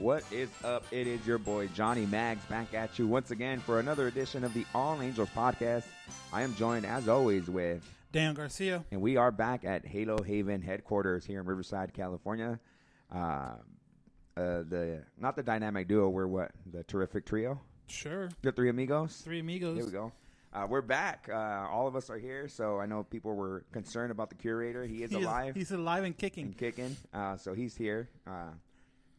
What is up? It is your boy Johnny Mags back at you once again for another edition of the All Angels podcast. I am joined as always with Dan Garcia. and we are back at Halo Haven headquarters here in Riverside, California. Uh, uh, the not the dynamic duo, we're what the terrific trio, Sure. the three amigos. Three amigos. Here we go. Uh, we're back. Uh, all of us are here, so I know people were concerned about the curator. He is He alive he's alive and kicking. and kicking. Uh, so he's here uh,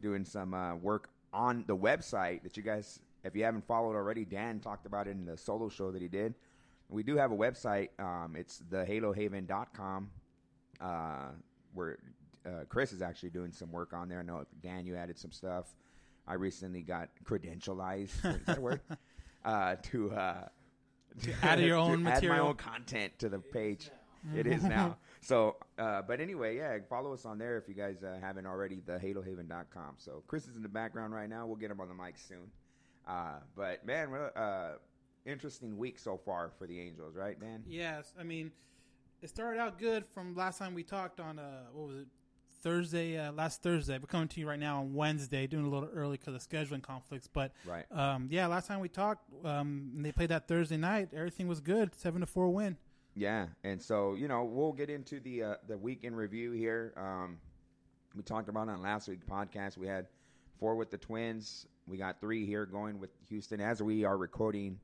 doing some uh, work on the website that you guys, if you haven't followed already, Dan talked about it in the solo show that he did. We do have a website. Um, it's thehalohaven.com uh, where uh, Chris is actually doing some work on there. I know, Dan, you added some stuff. I recently got credentialized. is that word? Uh, to uh, To add your own add my material. own content to the page. It is now. So, uh, but anyway, yeah, follow us on there if you guys uh, haven't already, the halohaven.com. So, Chris is in the background right now. We'll get him on the mic soon. Uh, but, man, uh, interesting week so far for the Angels, right, Dan? Yes, I mean, it started out good from last time we talked on uh, what was it Thursday, uh, last Thursday. We're coming to you right now on Wednesday, doing a little early because of scheduling conflicts. But Right. um, yeah, last time we talked, um, and they played that Thursday night. Everything was good, seven to four win. Yeah, and so you know we'll get into the uh, the week in review here. Um, we talked about on last week's podcast. We had four with the Twins. We got three here going with Houston. As we are recording,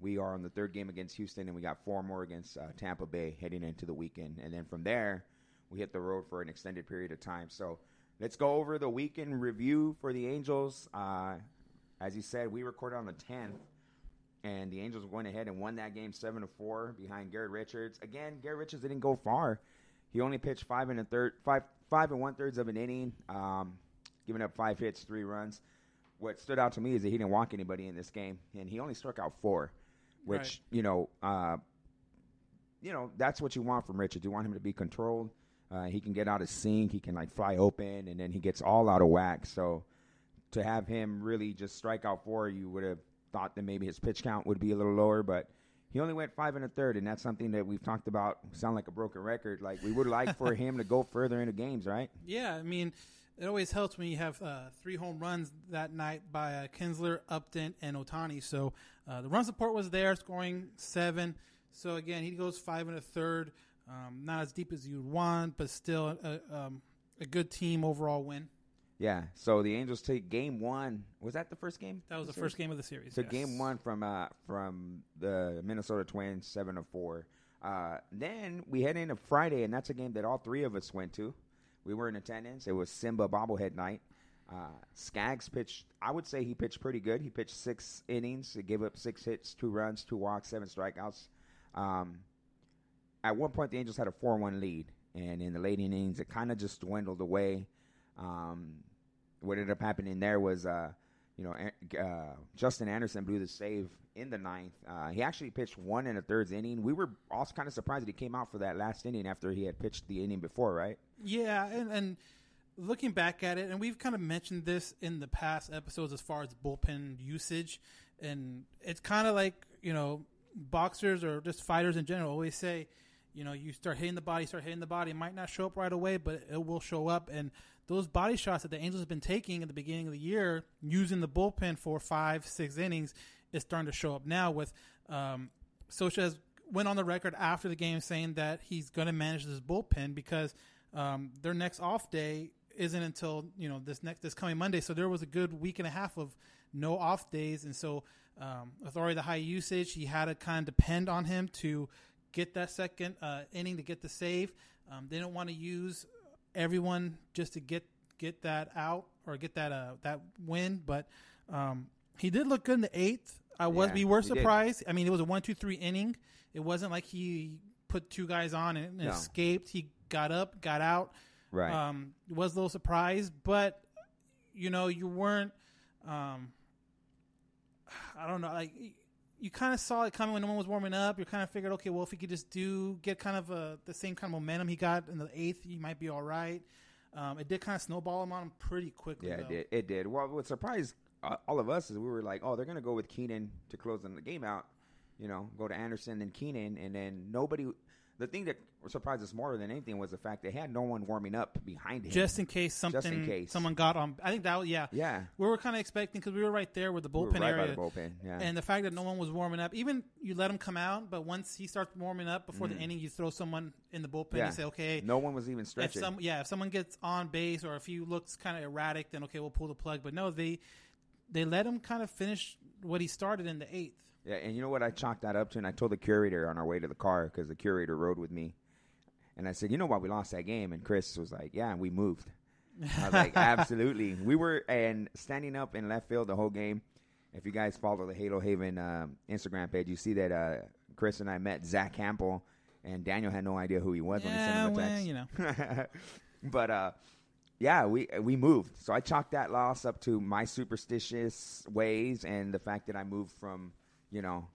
we are on the third game against Houston, and we got four more against uh, Tampa Bay heading into the weekend. And then from there, we hit the road for an extended period of time. So let's go over the weekend review for the Angels. Uh, as you said, we recorded on the tenth and the Angels went ahead and won that game seven to four behind Garrett Richards. Again, Garrett Richards didn't go far. He only pitched five and a third, five five and one thirds of an inning, um, giving up five hits, three runs. What stood out to me is that he didn't walk anybody in this game, and he only struck out four, which Right. you know, uh, you know that's what you want from Richards. You want him to be controlled. Uh, he can get out of sync. He can like fly open, and then he gets all out of whack. So to have him really just strike out four, you would have thought that maybe his pitch count would be a little lower, but he only went five and a third, and that's something that we've talked about. Sound like a broken record. Like we would like for him to go further into games, right? Yeah, I mean, it always helps when you have uh, three home runs that night by uh, Kinsler, Upton, and Ohtani. So uh, the run support was there, scoring seven. So again, he goes five and a third. Um, not as deep as you'd want, but still a, um, a good team overall win. Yeah. So the Angels take game one. Was that the first game? That was the Series? first game of the series. So yes. game one from uh, from the Minnesota Twins, seven to four. Uh, then we head into Friday, and that's a game that all three of us went to. We were in attendance. It was Simba bobblehead night. Uh, Skaggs pitched. I would say he pitched pretty good. He pitched six innings. He gave up six hits, two runs, two walks, seven strikeouts. Um, at one point, the Angels had a four-one lead, and in the late innings, it kind of just dwindled away. Um, what ended up happening there was, uh, you know, uh, Justin Anderson blew the save in the ninth. Uh, he actually pitched one and a third inning. We were also kind of surprised that he came out for that last inning after he had pitched the inning before, right? Yeah, and, and looking back at it, and we've kind of mentioned this in the past episodes as far as bullpen usage, and it's kind of like you know boxers or just fighters in general always say, you know, you start hitting the body, start hitting the body. It might not show up right away, but it will show up. And those body shots that the Angels have been taking at the beginning of the year, using the bullpen for five, six innings, is starting to show up now. With um, Scioscia has went on the record after the game saying that he's going to manage this bullpen because um, their next off day isn't until you know this next this coming Monday. So there was a good week and a half of no off days, and so um, with already the high usage, he had to kind of depend on him to get that second uh, inning to get the save. Um, they don't want to use everyone just to get get that out or get that uh, that win, but um, he did look good in the eighth. I was Yeah, we were did. surprised. I mean, it was a one two three inning. It wasn't like he put two guys on and, and No. escaped. He got up, got out. Right. Um, was a little surprised, but you know, you weren't. Um, I don't know, like you kind of saw it coming when no one was warming up. You kind of figured, okay, well, if he could just do get kind of a, the same kind of momentum he got in the eighth, he might be all right. Um, it did kind of snowball him on him pretty quickly. Yeah, though. it did. It did. Well, what surprised uh, all of us is we were like, oh, they're going to go with Keynan to close the game out. You know, go to Anderson and Keynan, and then nobody. The thing that surprised us more than anything was the fact they had no one warming up behind him. Just in case something, in case. someone got on. I think that was yeah. yeah, We were kind of expecting because we were right there with the we bullpen right area. by the bullpen. Yeah, And the fact that no one was warming up, even you let him come out, but once he starts warming up before the inning, you throw someone in the bullpen. Mm. yeah. You say, okay, no one was even if stretching. some yeah, if someone gets on base or if he looks kind of erratic, then okay, we'll pull the plug. But no, they they let him kind of finish what he started in the eighth. Yeah, and you know what I chalked that up to, and I told the curator on our way to the car because the curator rode with me, and I said, "You know why we lost that game?" And Chris was like, "Yeah, and we moved." I was like, "Absolutely, we were." And standing up in left field the whole game. If you guys follow the Halo Haven um, Instagram page, you see that uh, Chris and I met Zach Campbell, and Daniel had no idea who he was when he Yeah, sent him a well, you know. but uh, yeah, we we moved. So I chalked that loss up to my superstitious ways and the fact that I moved from you know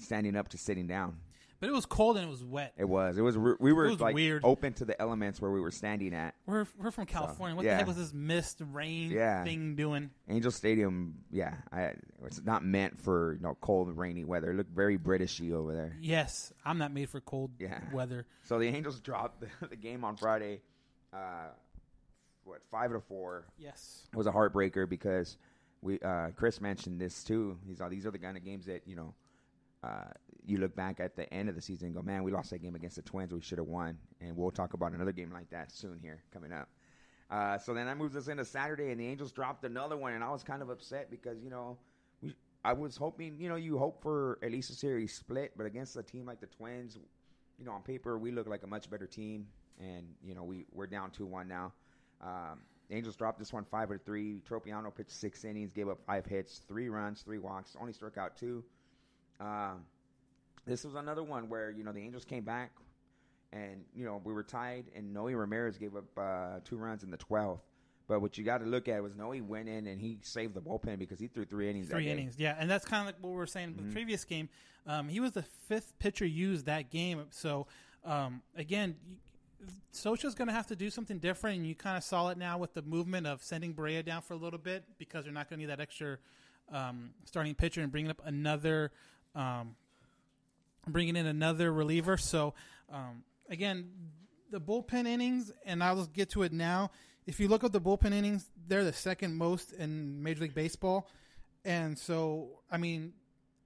standing up to sitting down. But it was cold and it was wet. It was. It was. We were was like weird. open to the elements where we were standing at. We're we're from California. what yeah. the heck was this mist rain Yeah. thing doing? Angel Stadium. Yeah, I, it's not meant for you know cold, rainy weather. It looked very Britishy over there. Yes, I'm not made for cold Yeah. weather. So the Angels dropped the, the game on Friday. Uh, what five to four? Yes. was a heartbreaker because we uh, Chris mentioned this too. He's all these are the kind of games that you know uh, you look back at the end of the season and go, man, we lost that game against the Twins. We should have won. And we'll talk about another game like that soon here coming up. Uh, so then that moves us into Saturday, and the Angels dropped another one, and I was kind of upset because you know we I was hoping you know you hope for at least a series split, but against a team like the Twins, you know on paper we look like a much better team, and you know we we're down two one now. Um, Angels dropped this one five or three. Tropeano pitched six innings, gave up five hits, three runs, three walks, only struck out two. Um, this was another one where you know the Angels came back, and you know we were tied, and Noe Ramirez gave up uh, two runs in the twelfth. But what you got to look at was Noe went in and he saved the bullpen because he threw three innings. Three innings, yeah, and that's kind of like what we were saying in Mm-hmm. the previous game. Um, he was the fifth pitcher used that game, so um, again, you- Scioscia's going to have to do something different, and you kind of saw it now with the movement of sending Barria down for a little bit because they're not going to need that extra um, starting pitcher and bringing up another, um, bringing in another reliever. So um, again, the bullpen innings, and I'll get to it now. If you look at the bullpen innings, they're the second most in Major League Baseball. And so, I mean,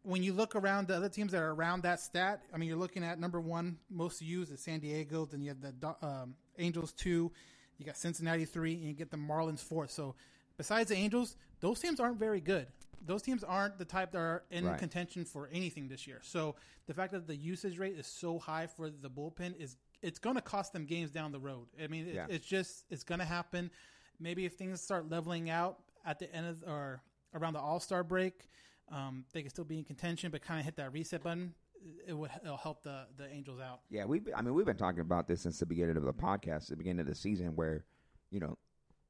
when you look around the other teams that are around that stat, I mean, you're looking at number one most used is San Diego. Then you have the um, Angels two, you got Cincinnati three, and you get the Marlins four. So, besides the Angels, those teams aren't very good. Those teams aren't the type that are in Right. contention for anything this year. So, the fact that the usage rate is so high for the bullpen is it's going to cost them games down the road. I mean, it, Yeah. it's just it's going to happen. Maybe if things start leveling out at the end of or around the All Star break, um, they can still be in contention, but kind of hit that reset button. It would it'll help the the Angels out. Yeah, we. I mean, we've been talking about this since the beginning of the podcast, the beginning of the season, where you know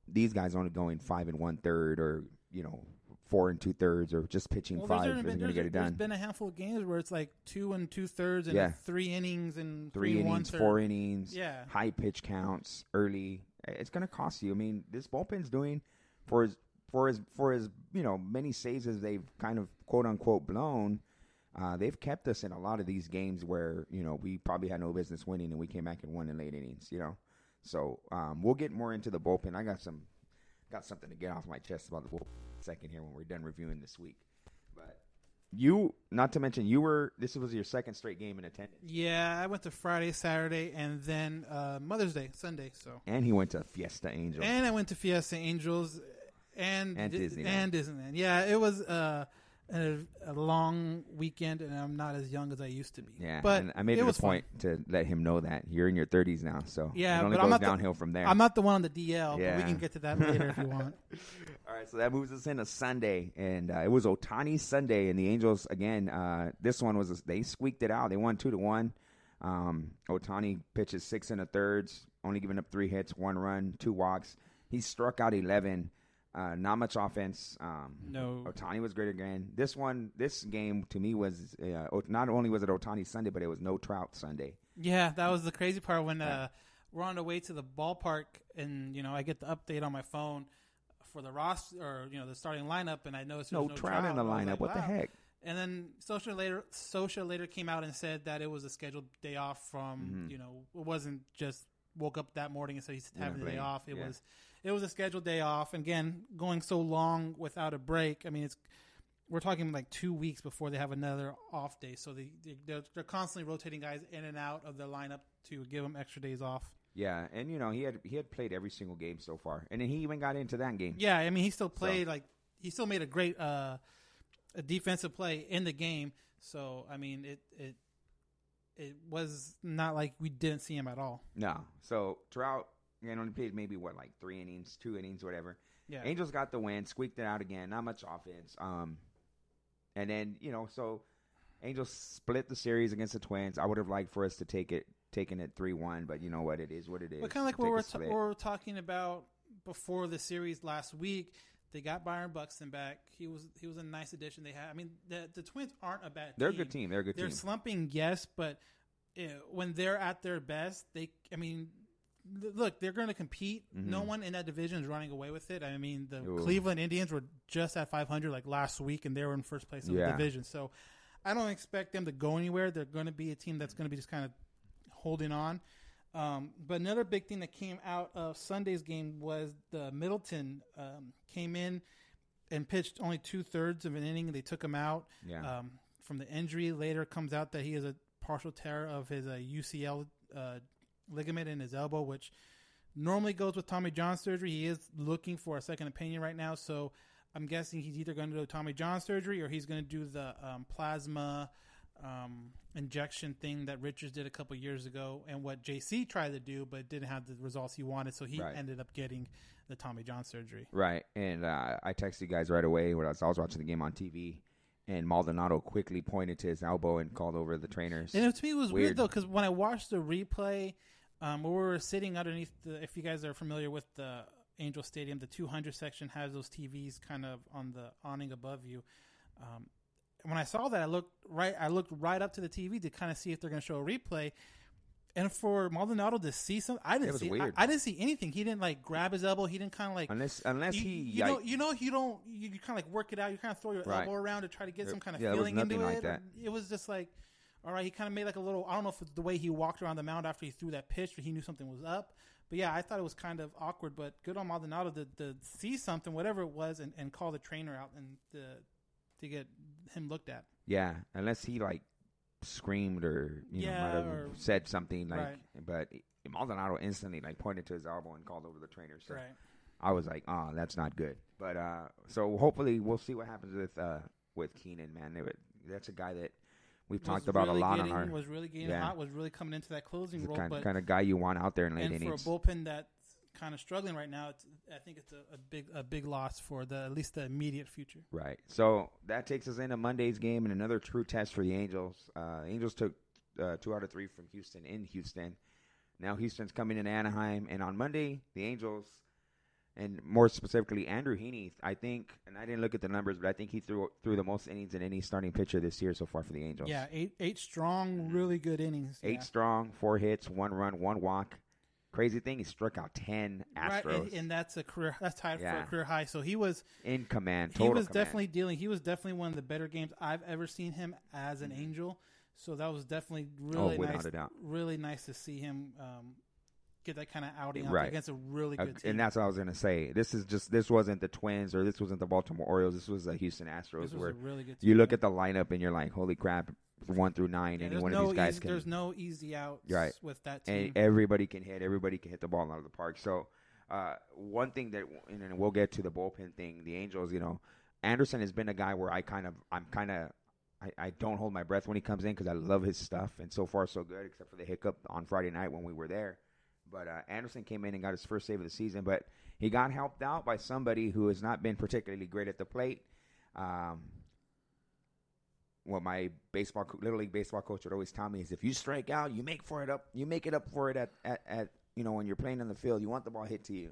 these guys only going five and one third, or you know four and two thirds or just pitching Well, five there's, isn't going to get it there's done. been a handful of games where it's like two and two thirds and Yeah. three innings and Three one innings, four innings, Yeah. high pitch counts early. It's going to cost you. I mean, this bullpen's doing for his for his for his you know many saves as they've kind of quote unquote blown. Uh, they've kept us in a lot of these games where you know we probably had no business winning and we came back and won in late innings. You know, so um, we'll get more into the bullpen. I got some got something to get off my chest about the bullpen second here when we're done reviewing this week. But you, not to mention, you were this was your second straight game in attendance, Yeah, I went to Friday, Saturday, and then uh, Mother's Day, Sunday. So, and he went to Fiesta Angel. and I went to Fiesta Angels and And Di- Disneyland. And Disneyland. Yeah, it was uh, a, a long weekend, and I'm not as young as I used to be. Yeah, but and I made it it, a point to let him know that you're in your 30s now, so Yeah, it only but I'm goes not the- downhill from there. I'm not the one on the DL, but we can get to that later if you want. All right, so that moves us into Sunday, and uh, it was Ohtani Sunday, and the Angels again. Uh, this one was they squeaked it out. They won two to one. Um, Ohtani pitches six and a thirds, only giving up three hits, one run, two walks. He struck out eleven. Uh, not much offense. Um, No. Ohtani was great again. This one, this game to me was uh, not only was it Ohtani Sunday, but it was no Trout Sunday. Yeah, that was the crazy part when uh, we're on the way to the ballpark, and you know I get the update on my phone for the roster or you know the starting lineup, and I noticed No, no Trout in the lineup. like, what the heck? And then Scioscia later, Scioscia later came out and said that it was a scheduled day off from you know it wasn't just woke up that morning and said he's having the day off. It Yeah. was it was a scheduled day off. And again, going so long without a break. I mean, it's we're talking like two weeks before they have another off day. So they, they they're, they're constantly rotating guys in and out of their lineup to give them extra days off. Yeah, and you know he had he had played every single game so far, and then he even got into that game. Yeah, I mean, he still played like he still made a great uh, a defensive play in the game. So I mean, it it it was not like we didn't see him at all. No, so Trout again only played maybe what like three innings, two innings, whatever. Yeah, Angels got the win, squeaked it out again. Not much offense. Um, and then you know so Angels split the series against the Twins. I would have liked for us to take it, taking it three one, but you know what it is, what it is. but kind of like what we're, ta- what we're talking about before the series last week. They got Byron Buxton back. He was he was a nice addition. They had. I mean, the the Twins aren't a bad. They're a good team. They're a good team. They're team. slumping, yes, but uh, when they're at their best, they. I mean, look, they're going to compete. No one in that division is running away with it. I mean, the Mm-hmm. Ooh. Cleveland Indians were just at 500 like last week, and they were in first place in Yeah. the division. So, I don't expect them to go anywhere. They're going to be a team that's going to be just kind of holding on. Um, but another big thing that came out of Sunday's game was the Middleton um, came in and pitched only two thirds of an inning. They took him out Yeah. um, from the injury. Later comes out that he has a partial tear of his uh, UCL uh, ligament in his elbow, which normally goes with Tommy John surgery. He is looking for a second opinion right now, so I'm guessing he's either going to do Tommy John surgery or he's going to do the um, plasma um, injection thing that Richards did a couple years ago, and what JC tried to do, but didn't have the results he wanted. So he Right. ended up getting the Tommy John surgery. Right, and uh, I texted you guys right away when I was, I was watching the game on TV, and Maldonado quickly pointed to his elbow and called over the trainers. And it, to me, it was weird, Weird. though because when I watched the replay, um, we were sitting underneath the. If you guys are familiar with the Angel Stadium, the 200 section has those TVs kind of on the awning above you. Um, when I saw that, I looked right. I looked right up to the TV to kind of see if they're going to show a replay. And for Maldonado to see some, I didn't see. I, I didn't see anything. He didn't like grab his elbow. He didn't kind of like unless unless you, he you know, you know, you don't, you, kind of like work it out. You kind of throw your Right. elbow around to try to get There- some kind of yeah, feeling into nothing like it. that. It was just like, all right, he kind of made like a little. I don't know if it's the way he walked around the mound after he threw that pitch, or he knew something was up. But yeah, I thought it was kind of awkward. But good on Maldonado to, to see something, whatever it was, and, and call the trainer out and to to get him looked at. Yeah, unless he like screamed or you know might have or- said something like. Right. But Maldonado instantly like pointed to his elbow and called over the trainer. So Right. I was like, oh, that's not good. But uh, so hopefully we'll see what happens with uh with Keynan. Man, that's a guy that we've talked about really a lot getting, on our. Was really getting Yeah. hot. Was really coming into that closing role. kind, but kind of guy you want out there in late and innings. for a bullpen that's kind of struggling right now, I think it's a, a big a big loss for the at least the immediate future. Right. So that takes us into Monday's game and another true test for the Angels. Uh, Angels took uh, two out of three from Houston in Houston. Now Houston's coming in Anaheim, and on Monday the Angels and more specifically Andrew Heaney. I think, and I didn't look at the numbers, but I think he threw threw the most innings in any starting pitcher this year so far for the Angels. Yeah, eight eight strong, really good innings. Eight yeah. strong, four hits, one run, one walk. Crazy thing, he struck out ten Astros, right, and, and that's a career that's tied for a career high. So he was in command. he was command. definitely dealing. He was definitely one of the better games I've ever seen him as an Angel. So that was definitely really Oh, nice. Really nice to see him um, get that kind of outing out Right. against a really Uh, good team. and that's what I was gonna say. This is just this wasn't the Twins or this wasn't the Baltimore Orioles. This was the Houston Astros. where really. Team. you look at the lineup and you're like, holy crap! One through nine, Yeah, any one no of these guys easy, can. There's no easy outs Right. with that team. and everybody can hit. Everybody can hit the ball out of the park. So uh, one thing that, and then we'll get to the bullpen thing. The Angels, you know, Anderson has been a guy where I kind of, I'm kind of, I, I don't hold my breath when he comes in because I love his stuff, and so far so good, except for the hiccup on Friday night when we were there. But uh, Anderson came in and got his first save of the season, but he got helped out by somebody who has not been particularly great at the plate. Um, what my baseball, little league baseball coach would always tell me is, if you strike out, you make for it up, you make it up for it at, at, at you know when you're playing on the field. You want the ball hit to you,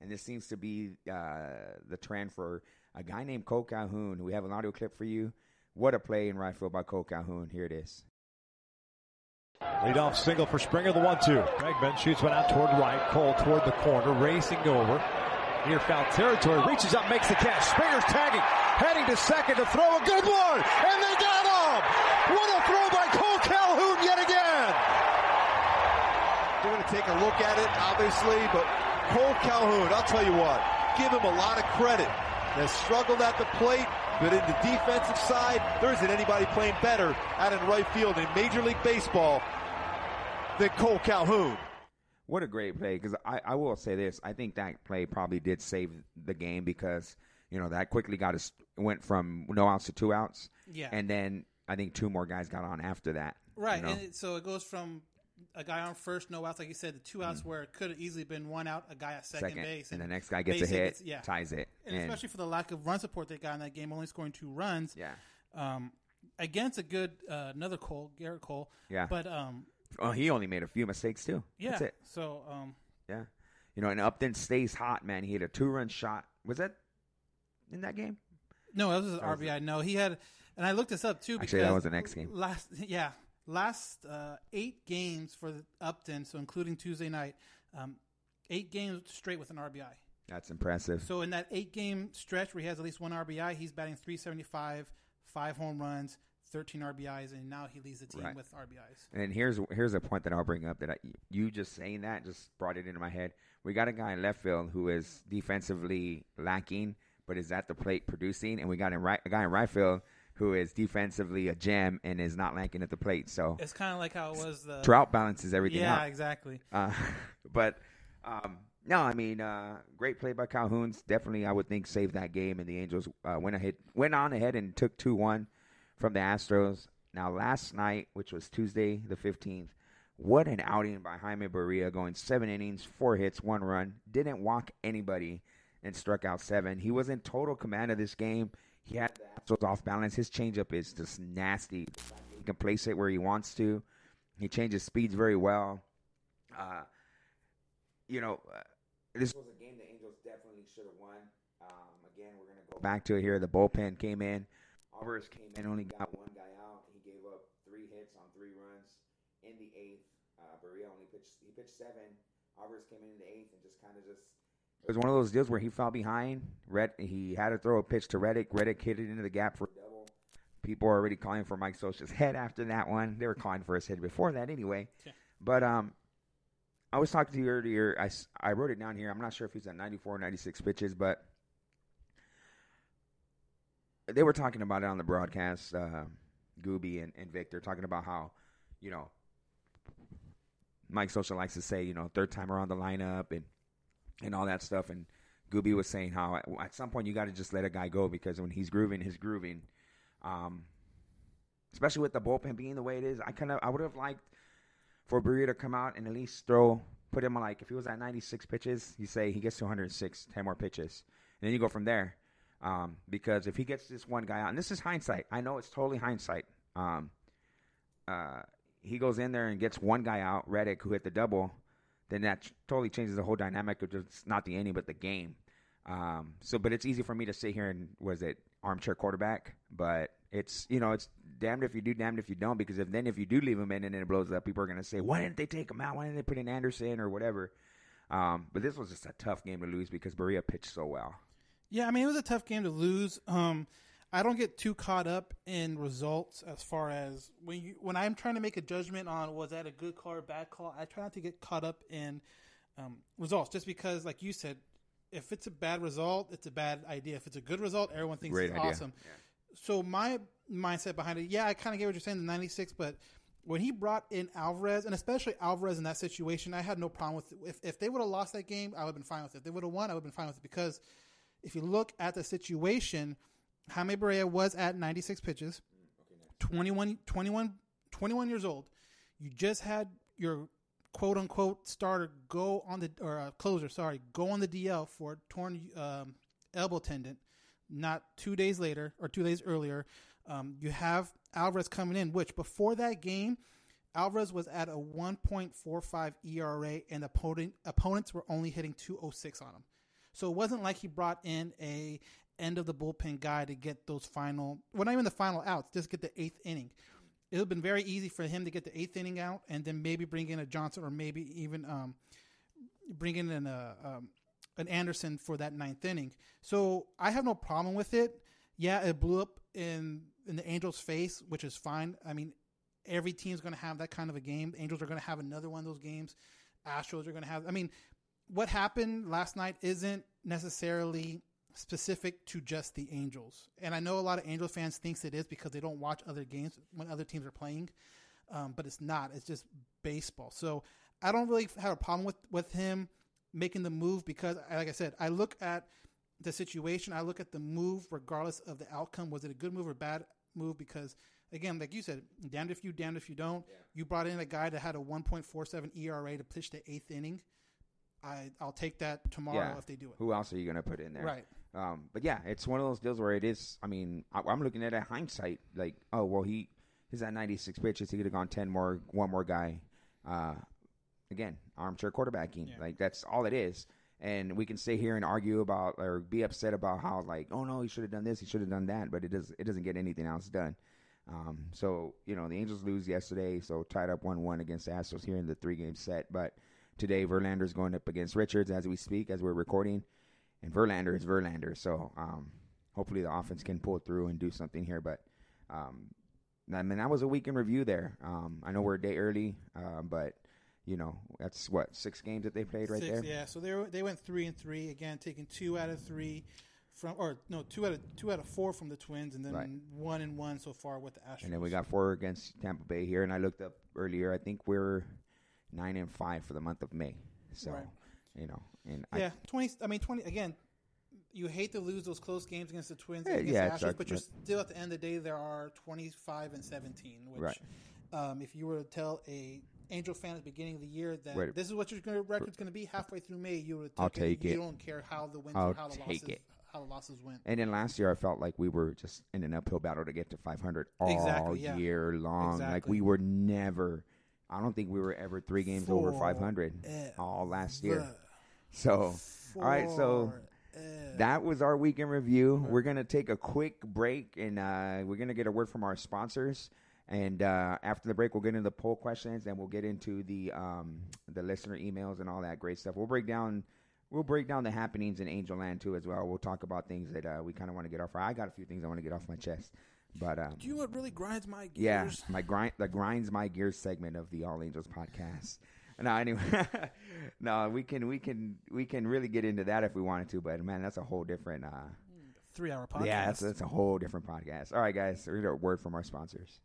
and this seems to be uh, the trend for a guy named Cole Calhoun. We have an audio clip for you. What a play in right field by Cole Calhoun. Here it is. Leadoff single for Springer, the one-two. Bregman shoots one out toward right. Cole toward the corner, racing over. Near foul territory, reaches up, makes the catch. Springer's tagging, heading to second to throw a good one, and they got him! What a throw by Cole Calhoun yet again! They're going to take a look at it, obviously, but Cole Calhoun, I'll tell you what, give him a lot of credit. Has struggled at the plate, but in the defensive side, there isn't anybody playing better out in right field in Major League Baseball than Cole Calhoun. What a great play! Because I, I will say this: I think that play probably did save the game because you know that quickly got us went from no outs to two outs, Yeah. and then I think two more guys got on after that. Right, you know? and so it goes from a guy on first, no outs, like you said, the two outs where it could have easily been one out, a guy at second, Mm. second, base, and the next guy gets a hit, gets- yeah. ties it, and, and, especially for the lack of run support they got in that game, only scoring two runs. yeah, Um, against a good uh, another Cole, Gerrit Cole. Yeah. But um, oh, he only made a few mistakes too. yeah. That's it. So um, Yeah, you know, and Upton stays hot, man. He had a two-run shot. Was that in that game? no, that was his was RBI. No, he had, and I looked this up too. Actually, that was the next game. Last, yeah, last uh, eight games for the Upton, so including Tuesday night, um, eight games straight with an RBI. That's impressive. So in that eight game stretch where he has at least one RBI, he's batting 375, five home runs, 13 RBIs, and now he leads the team Right. with RBIs. And here's here's a point that I'll bring up that I, you just saying that just brought it into my head. We got a guy in left field who is defensively lacking, but is at the plate producing, and we got in right, a guy in right field who is defensively a gem and is not lacking at the plate. So It's kind of like how it was the Trout balances everything Yeah, out. exactly. Uh, but um, no, I mean, uh, great play by Calhoun's. Definitely, I would think saved that game, and the Angels uh, went ahead, went on ahead, and took two one from the Astros. Now, last night, which was Tuesday the fifteenth, what an outing by Jaime Barria, going seven innings, four hits, one run, didn't walk anybody, and struck out seven. He was in total command of this game. He had the Astros off balance. His changeup is just nasty. He can place it where he wants to. He changes speeds very well. Uh, you know, uh, this was a game the Angels definitely should have won. Um, again, we're going to go back to it here. The bullpen came in. Alvarez came in, only got one guy out. He gave up three hits on three runs in the eighth. Uh, Barria only pitched. He pitched seven. Alvarez came in in the eighth and just kind of just. It was one of those deals where he fell behind. Red, he had to throw a pitch to Reddick. Reddick hit it into the gap for a double. People are already calling for Mike Scioscia's head after that one. They were calling for his head before that anyway. Yeah. But um, I was talking to you earlier. I, I wrote it down here. I'm not sure if he's at 94 or 96 pitches, but they were talking about it on the broadcast. Uh, Gooby and, and Victor talking about how, you know, Mike Socha likes to say, you know, third time around the lineup and and all that stuff. And Gooby was saying how at, some point you got to just let a guy go because when he's grooving, he's grooving. Um, especially with the bullpen being the way it is, I kind of I would have liked for Barria to come out and at least throw, put him like if he was at 96 pitches, you say he gets to 106, 10 more pitches, and then you go from there. Um, because if he gets this one guy out, and this is hindsight, I know it's totally hindsight. Um, uh, he goes in there and gets one guy out, Reddick, who hit the double. Then that totally changes the whole dynamic of just not the inning but the game. Um, so, but it's easy for me to sit here and was it armchair quarterback, but it's you know it's damned if you do, damned if you don't. Because if then if you do leave him in and then it blows up, people are gonna say, why didn't they take him out? Why didn't they put in Anderson or whatever? Um, but this was just a tough game to lose because Barria pitched so well. Yeah, I mean it was a tough game to lose. Um, I don't get too caught up in results as far as when you when I'm trying to make a judgment on was that a good call or bad call. I try not to get caught up in um, results just because, like you said, if it's a bad result, it's a bad idea. If it's a good result, everyone thinks Great it's idea. awesome. So my mindset behind it, yeah, I kind of get what you're saying, the 96, but when he brought in Alvarez, and especially Alvarez in that situation, I had no problem with it. If, if they would have lost that game, I would have been fine with it. If they would have won, I would have been fine with it because if you look at the situation, Jaime Barria was at 96 pitches, 21, 21, 21 years old. You just had your quote unquote starter go on the or uh, closer, sorry, go on the DL for torn um, elbow tendon. Not two days later or two days earlier, um, you have Alvarez coming in. Which before that game, Alvarez was at a 1.45 ERA, and opponent opponents were only hitting 206 on him. So it wasn't like he brought in a end of the bullpen guy to get those final, well, not even the final outs, just get the eighth inning. It would have been very easy for him to get the eighth inning out and then maybe bring in a Johnson or maybe even um, bring in an, uh, um, an Anderson for that ninth inning. So I have no problem with it. Yeah, it blew up in in the Angels' face, which is fine. I mean, every team's going to have that kind of a game. The Angels are going to have another one of those games. Astros are going to have. I mean, what happened last night isn't necessarily specific to just the Angels. And I know a lot of Angels fans thinks it is because they don't watch other games when other teams are playing. Um, but it's not. It's just baseball. So I don't really have a problem with, with him making the move because, like I said, I look at the situation. I look at the move regardless of the outcome. Was it a good move or bad move? Because again, like you said, damned if you, damned if you don't. You brought in a guy that had a 1.47 ERA to pitch the eighth inning. I I'll take that tomorrow Yeah. if they do it. Who else are you going to put in there? Right. Um, but yeah, it's one of those deals where it is. I mean, I, I'm looking at it hindsight. Like, oh well, he he's at 96 pitches. He could have gone 10 more, one more guy. Uh, again, armchair quarterbacking. Yeah. Like that's all it is. And we can sit here and argue about or be upset about how like, oh no, he should have done this, he should have done that, but it does it doesn't get anything else done. Um, so you know the Angels lose yesterday, so tied up one one against the Astros here in the three game set. But today Verlander's going up against Richards as we speak, as we're recording, and Verlander is Verlander. So um, hopefully the offense can pull through and do something here. But um, I mean that was a week in review there. Um, I know we're a day early, uh, but you know that's what six games that they played right Six, there. Yeah, so they were, they went three and three again, taking two out of three from, or no, two out of two out of four from the Twins, and then Right. one and one so far with the Astros. And then we got four against Tampa Bay here. And I looked up earlier. I think we're nine and five for the month of May. So, Right. you know, and yeah, twenty. I mean, twenty again. You hate to lose those close games against the Twins, Yeah, against yeah, the Astros, but you're still at the end of the day there are twenty five and seventeen. Which, Right. um, if you were to tell a Angel fan at the beginning of the year that Right. this is what your record's going to be halfway through May, you would I'll take You it. You don't care how the wins I'll or how the take losses it. how the losses went. And then last year, I felt like we were just in an uphill battle to get to 500 all Exactly, yeah. year long. Like we were never. I don't think we were ever three games over 500 all last year. So, all right, so that was our weekend review. We're gonna take a quick break, and uh, we're gonna get a word from our sponsors. And uh, after the break, we'll get into the poll questions, and we'll get into the um, the listener emails and all that great stuff. We'll break down we'll break down the happenings in Angel Land too as well. We'll talk about things that uh, we kind of want to get off. Our, I got a few things I want to get off my chest, but um, Do you know what really grinds my gears? yeah, my grind the grinds my gears segment of the All Angels podcast. No, anyway, no, we can we can we can really get into that if we wanted to, but man, that's a whole different. Uh, Three hour podcast. yeah, that's that's a whole different podcast. All right, guys, read a word from our sponsors.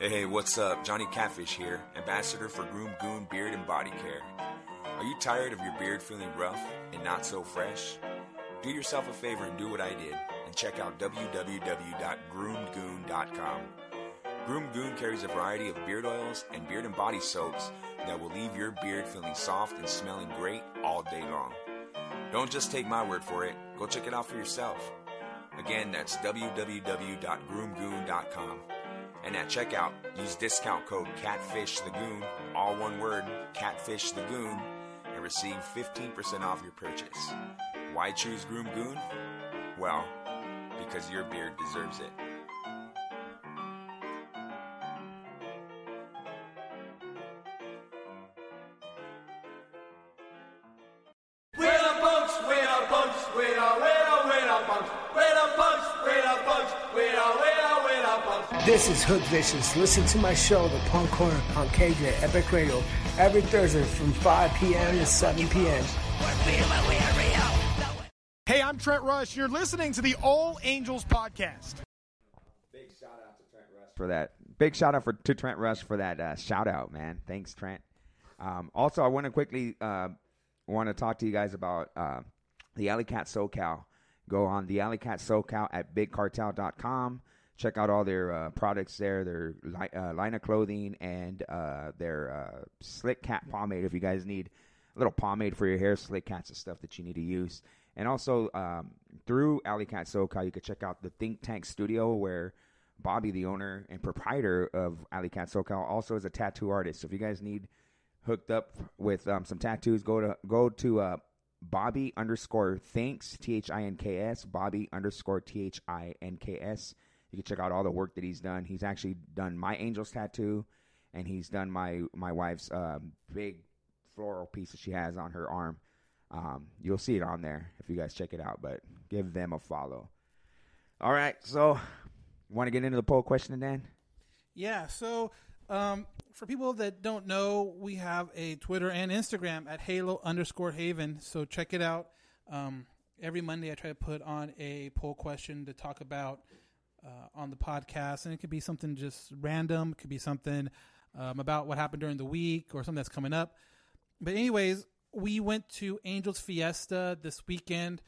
Hey, hey, what's up? Johnny Catfish here, ambassador for Groom Goon Beard and Body Care. Are you tired of your beard feeling rough and not so fresh? Do yourself a favor and do what I did and check out www.groomgoon.com. Groom Goon carries a variety of beard oils and beard and body soaps that will leave your beard feeling soft and smelling great all day long. Don't just take my word for it, go check it out for yourself. Again, that's www.groomgoon.com. And at checkout, use discount code CATFISHTheGoon, all one word, CATFISHTheGoon, and receive 15% off your purchase. Why choose Groom Goon? Well, because your beard deserves it. This is Hook Vicious. Listen to my show, The Punk Corner, on KJ Epic Radio, every Thursday from 5 p.m. to 7 p.m. Hey, I'm Trent Rush. You're listening to the All Angels podcast. Big shout out to Trent Rush for that. Big shout out for to Trent Rush for that uh, shout out, man. Thanks, Trent. Um, also, I want to quickly uh, want to talk to you guys about uh, the Alley Cat SoCal. Go on the Alley Cat SoCal at bigcartel.com. Check out all their uh, products there, their li- uh, line of clothing, and uh, their uh, Slick Cat pomade. If you guys need a little pomade for your hair, Slick Cat's the stuff that you need to use. And also um, through Alley Cat SoCal, you can check out the Think Tank Studio where Bobby, the owner and proprietor of Alley Cat SoCal, also is a tattoo artist. So if you guys need hooked up with um, some tattoos, go to go to uh, Bobby underscore thanks T H I N K S Bobby underscore T H I N K S. You can check out all the work that he's done. He's actually done my angel's tattoo, and he's done my my wife's um, big floral piece that she has on her arm. Um, you'll see it on there if you guys check it out. But give them a follow. All right, so you want to get into the poll question, Dan? Yeah. So, um, for people that don't know, we have a Twitter and Instagram at Halo underscore Haven. So check it out. Um, every Monday, I try to put on a poll question to talk about uh, on the podcast, and it could be something just random. It could be something um, about what happened during the week or something that's coming up. But anyways, we went to Angels Fiesta this weekend.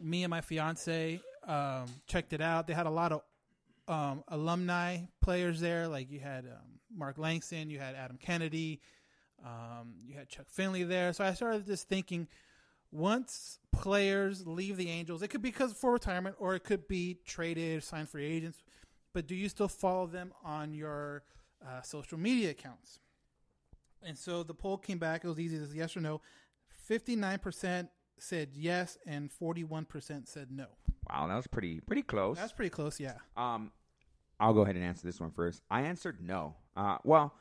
Me and my fiance um, checked it out. They had a lot of um, alumni players there. Like you had um, Mark Langston, you had Adam Kennedy, um, you had Chuck Finley there. So I started just thinking, once players leave the Angels, it could be because for retirement, or it could be traded, signed free agents. But do you still follow them on your uh, social media accounts? And so the poll came back. It was easy as yes or no. Fifty-nine percent said yes, and forty-one percent said no. Wow, that was pretty pretty close. That's pretty close. Yeah. Um, I'll go ahead and answer this one first. I answered no. Uh, well,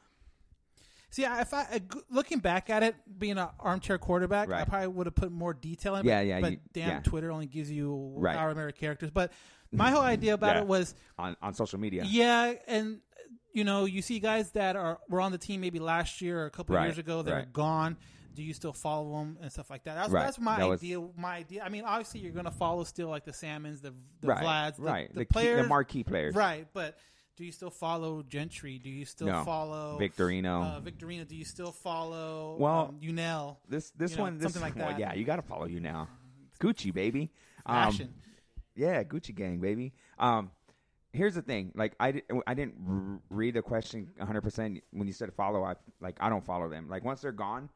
See, if I looking back at it, being an armchair quarterback, I probably would have put more detail in. Yeah, but, yeah, But you- damn, yeah. Twitter only gives you Right. however many characters. But my whole idea about Yeah. it was, on on social media. yeah, and you know, you see guys that are were on the team maybe last year or a couple of Right, years ago that are gone. Do you still follow them and stuff like that? That's, Right. that's my That was- idea. My idea. I mean, obviously, you're going to follow still like the Salmons, the the right, Vlads, the, right. the, the, key- players, the marquee players. right? But do you still follow Gentry? Do you still No. follow Victorino. Uh, Victorino? Do you still follow Well, um, Yunel? This this you know, one, this something like well, that. yeah, you got to follow you now. Gucci baby. Um, Fashion. yeah, Gucci gang baby. Um, here's the thing. Like I, di- I didn't r- read the question 100 percent when you said follow. I like I don't follow them. Like once they're gone,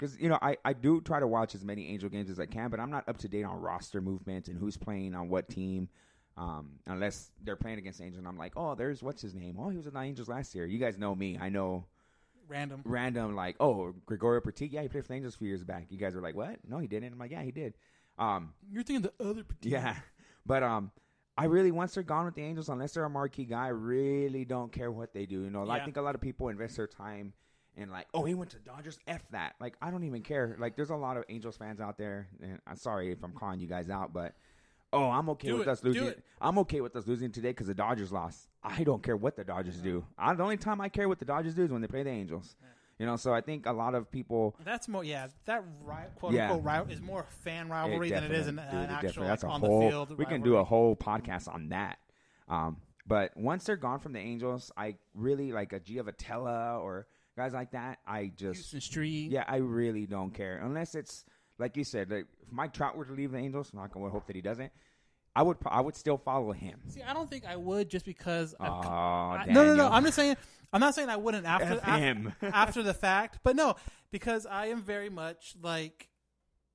because you know I I do try to watch as many Angel games as I can, but I'm not up to date on roster movements and who's playing on what team. Um, unless they're playing against Angel, and I'm like, oh, there's what's his name? Oh, he was with the Angels last year. You guys know me. I know Random. random like, oh, Gregorio Petit, yeah, he played for the Angels a few years back. You guys are like, what? No, he didn't. I'm like, yeah, he did. Um, You're thinking the other. Petit. yeah, but um, I really once they're gone with the Angels, unless they're a marquee guy, I really don't care what they do. You know, I think a lot of people invest their time in like, oh, he went to Dodgers. F that. Like, I don't even care. Like, there's a lot of Angels fans out there, and I'm sorry if I'm calling you guys out, but. Oh, I'm okay Do with it. us losing. it. I'm okay with us losing today because the Dodgers lost. I don't care what the Dodgers do. I, the only time I care what the Dodgers do is when they play the Angels. You know, so I think a lot of people That's more. Yeah, that ri- quote Yeah. unquote rival is more fan rivalry than it is an, definitely- an it actual definitely- that's like, a on whole, the field. We can do a whole podcast on that. Um, but once they're gone from the Angels, I really like a Giavotella or guys like that. I just Huston Street. yeah, I really don't care unless it's like you said. Like, if Mike Trout were to leave the Angels, I'm not gonna hope that he doesn't. I would I would still follow him. See, I don't think I would just because. Aw, I- no, no, no. I'm just saying. I'm not saying I wouldn't after him. after the fact, but no, because I am very much like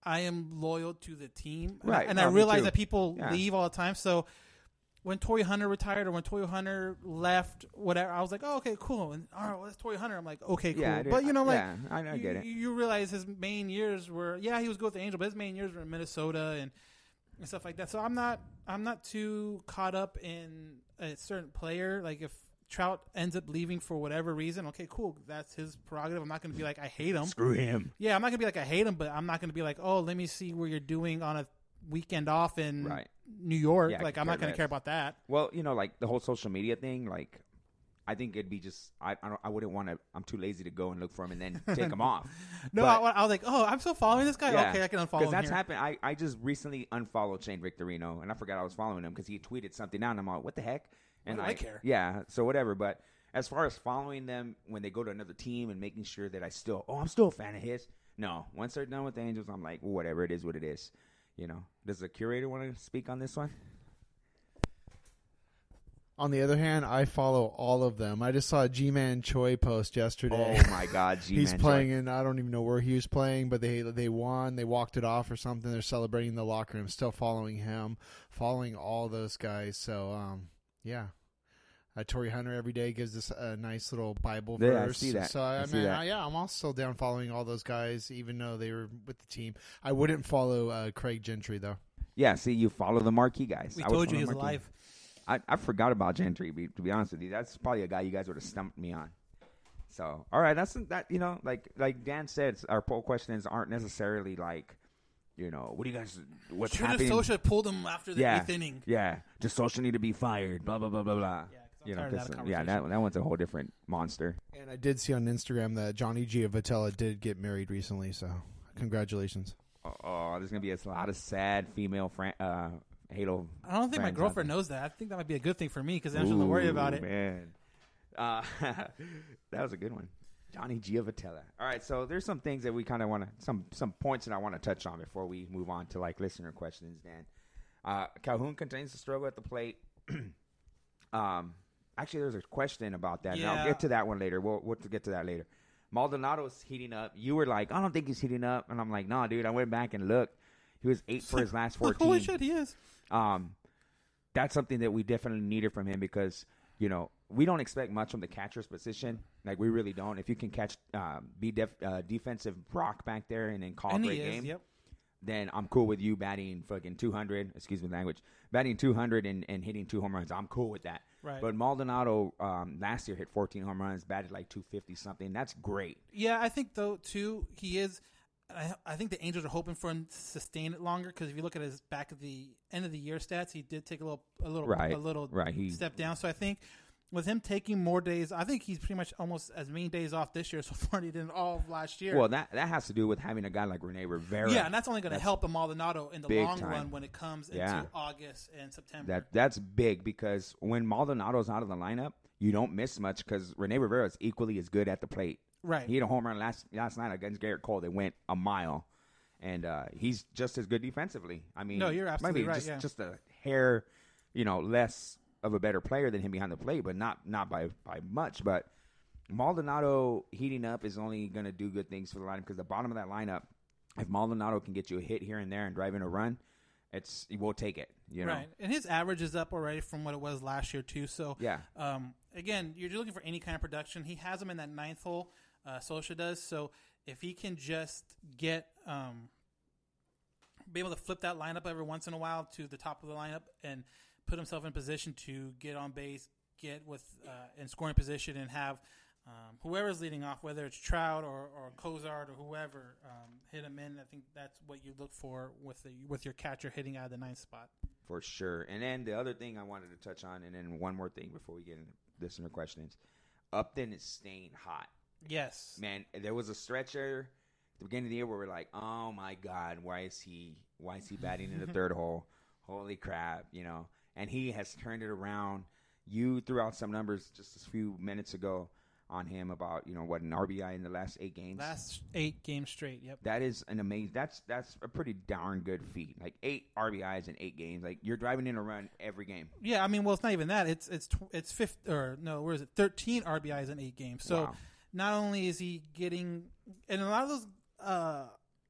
I am loyal to the team, And I- Right. And I realize that people Yeah. leave all the time, so when Torii Hunter retired or when Torii Hunter left, whatever, I was like, oh, okay, cool. And all right, well, that's Torii Hunter. I'm like, okay, cool. Yeah, but you know, like, yeah, I- I you, it. You realize his main years were, yeah, he was good with the Angel, but his main years were in Minnesota and, and stuff like that. So I'm not, I'm not too caught up in a certain player. Like if Trout ends up leaving for whatever reason, okay, cool, that's his prerogative. I'm not going to be like, I hate him. Screw him. Yeah, I'm not gonna be like I hate him, but I'm not gonna be like, oh, let me see where you're doing on a weekend off and Right. New York. Yeah, like I'm not gonna care about that. Well, you know, like the whole social media thing, like I think it'd be just I I, don't, I wouldn't want to. I'm too lazy to go and look for him and then take him off. No, But- I, I was like, oh, I'm still following this guy. Okay, I can unfollow Because that's here. happened. I, I just recently unfollowed Shane Victorino, and I forgot I was following him because he tweeted something out, and I'm like, what the heck? And do I care? Yeah, so whatever. But as far as following them when they go to another team and making sure that I still, oh, I'm still a fan of his. No, once they're done with the Angels, I'm like, whatever. It is what it is. You know. Does the curator want to speak on this one? On the other hand, I follow all of them. I just saw a Ji-Man Choi post yesterday. Oh my God, Ji-Man He's Choi. playing in I don't even know where he was playing, but they they won. They walked it off or something. They're celebrating in the locker room. Still following him, following all those guys. So um, yeah. Uh, Torii Hunter every day gives us a nice little Bible Yeah, I verse. see that. So I, I I see mean, that. I- yeah, I'm also still down following all those guys, even though they were with the team. I wouldn't follow uh, Craig Gentry though. Yeah, see, you follow the marquee guys. We I would told you follow he was alive. I, I forgot about Gentry. To be honest with you, that's probably a guy you guys would have stumped me on. So, all right, that's that. You know, like like Dan said, our poll questions aren't necessarily like, you know, what do you guys? What's Should have happening? Scioscia pulled him after the yeah, eighth inning. yeah. Does Scioscia need to be fired? Blah blah blah blah blah. Yeah, 'cause I'm you know, tired of that 'cause, yeah, that that one's a whole different monster. And I did see on Instagram that Johnny Giavotella did get married recently. So congratulations. Oh, there's gonna be a lot of sad female fran- uh, Halo. I don't think my girlfriend knows that. I think that might be a good thing for me because I don't have to worry about it. Man, uh, that was a good one, Johnny Giavotella. All right, so there's some things that we kind of want to some some points that I want to touch on before we move on to like listener questions. Dan, uh, Calhoun continues to struggle at the plate. um, actually, there's a question about that. and I'll get to that one later. We'll we'll get to that later. Maldonado's heating up. You were like, I don't think he's heating up, and I'm like, no, dude. I went back and looked. He was eight for his last fourteen Holy shit, he is. um, that's something that we definitely needed from him because you know we don't expect much from the catcher's position. Like we really don't. If you can catch, um, be def- uh, defensive rock back there and then call a And he great is, game, yep. then I'm cool with you batting fucking 200. Excuse me, language. Batting 200 and, and hitting two home runs. I'm cool with that. Right. But Maldonado um, last year hit 14 home runs, batted like 250 something. That's great. Yeah, I think though too he is. I, I think the Angels are hoping for him to sustain it longer because if you look at his back at the end of the year stats, he did take a little a little Right, a little right, he- step down. So I think with him taking more days, I think he's pretty much almost as many days off this year so far as he did all of last year. Well, that that has to do with having a guy like Rene Rivera. yeah, and that's only going to help Maldonado in the long time. run when it comes Yeah. into August and September. That that's big because when Maldonado's out of the lineup, you don't miss much because Rene Rivera is equally as good at the plate. Right. He hit a home run last last night against Gerrit Cole. They went a mile, and uh, he's just as good defensively. I mean, No, you're absolutely maybe right, Just, yeah. just a hair, you know, less of a better player than him behind the plate, but not not by by much. But Maldonado heating up is only going to do good things for the lineup because the bottom of that lineup, if Maldonado can get you a hit here and there and drive in a run, it's we'll take it. You know. Right, and his average is up already from what it was last year too. So Yeah. um, again, you're looking for any kind of production. He has him in that ninth hole. Uh, does. So if he can just get um, be able to flip that lineup every once in a while to the top of the lineup and put himself in position to get on base, get with uh, in scoring position, and have um, whoever's leading off, whether it's Trout or, or Cozart or whoever, um, hit him in. I think that's what you look for with the, with your catcher hitting out of the ninth spot. For sure. And then the other thing I wanted to touch on, and then one more thing before we get into listener questions. Upton is staying hot. Yes. Man, there was a stretcher at the beginning of the year where we're like, oh my God, why is he why is he batting in the third hole? Holy crap, you know. And he has turned it around. You threw out some numbers just a few minutes ago on him about, you know, what an RBI in the last eight games. Last eight games straight. Yep. That is an amazing. That's that's a pretty darn good feat. Like eight RBIs in eight games. Like you're driving in a run every game. Yeah, I mean, well, it's not even that. It's it's tw- it's fifth or no, where is it? Thirteen RBIs in eight games. So Wow. not only is he getting, and a lot of those uh,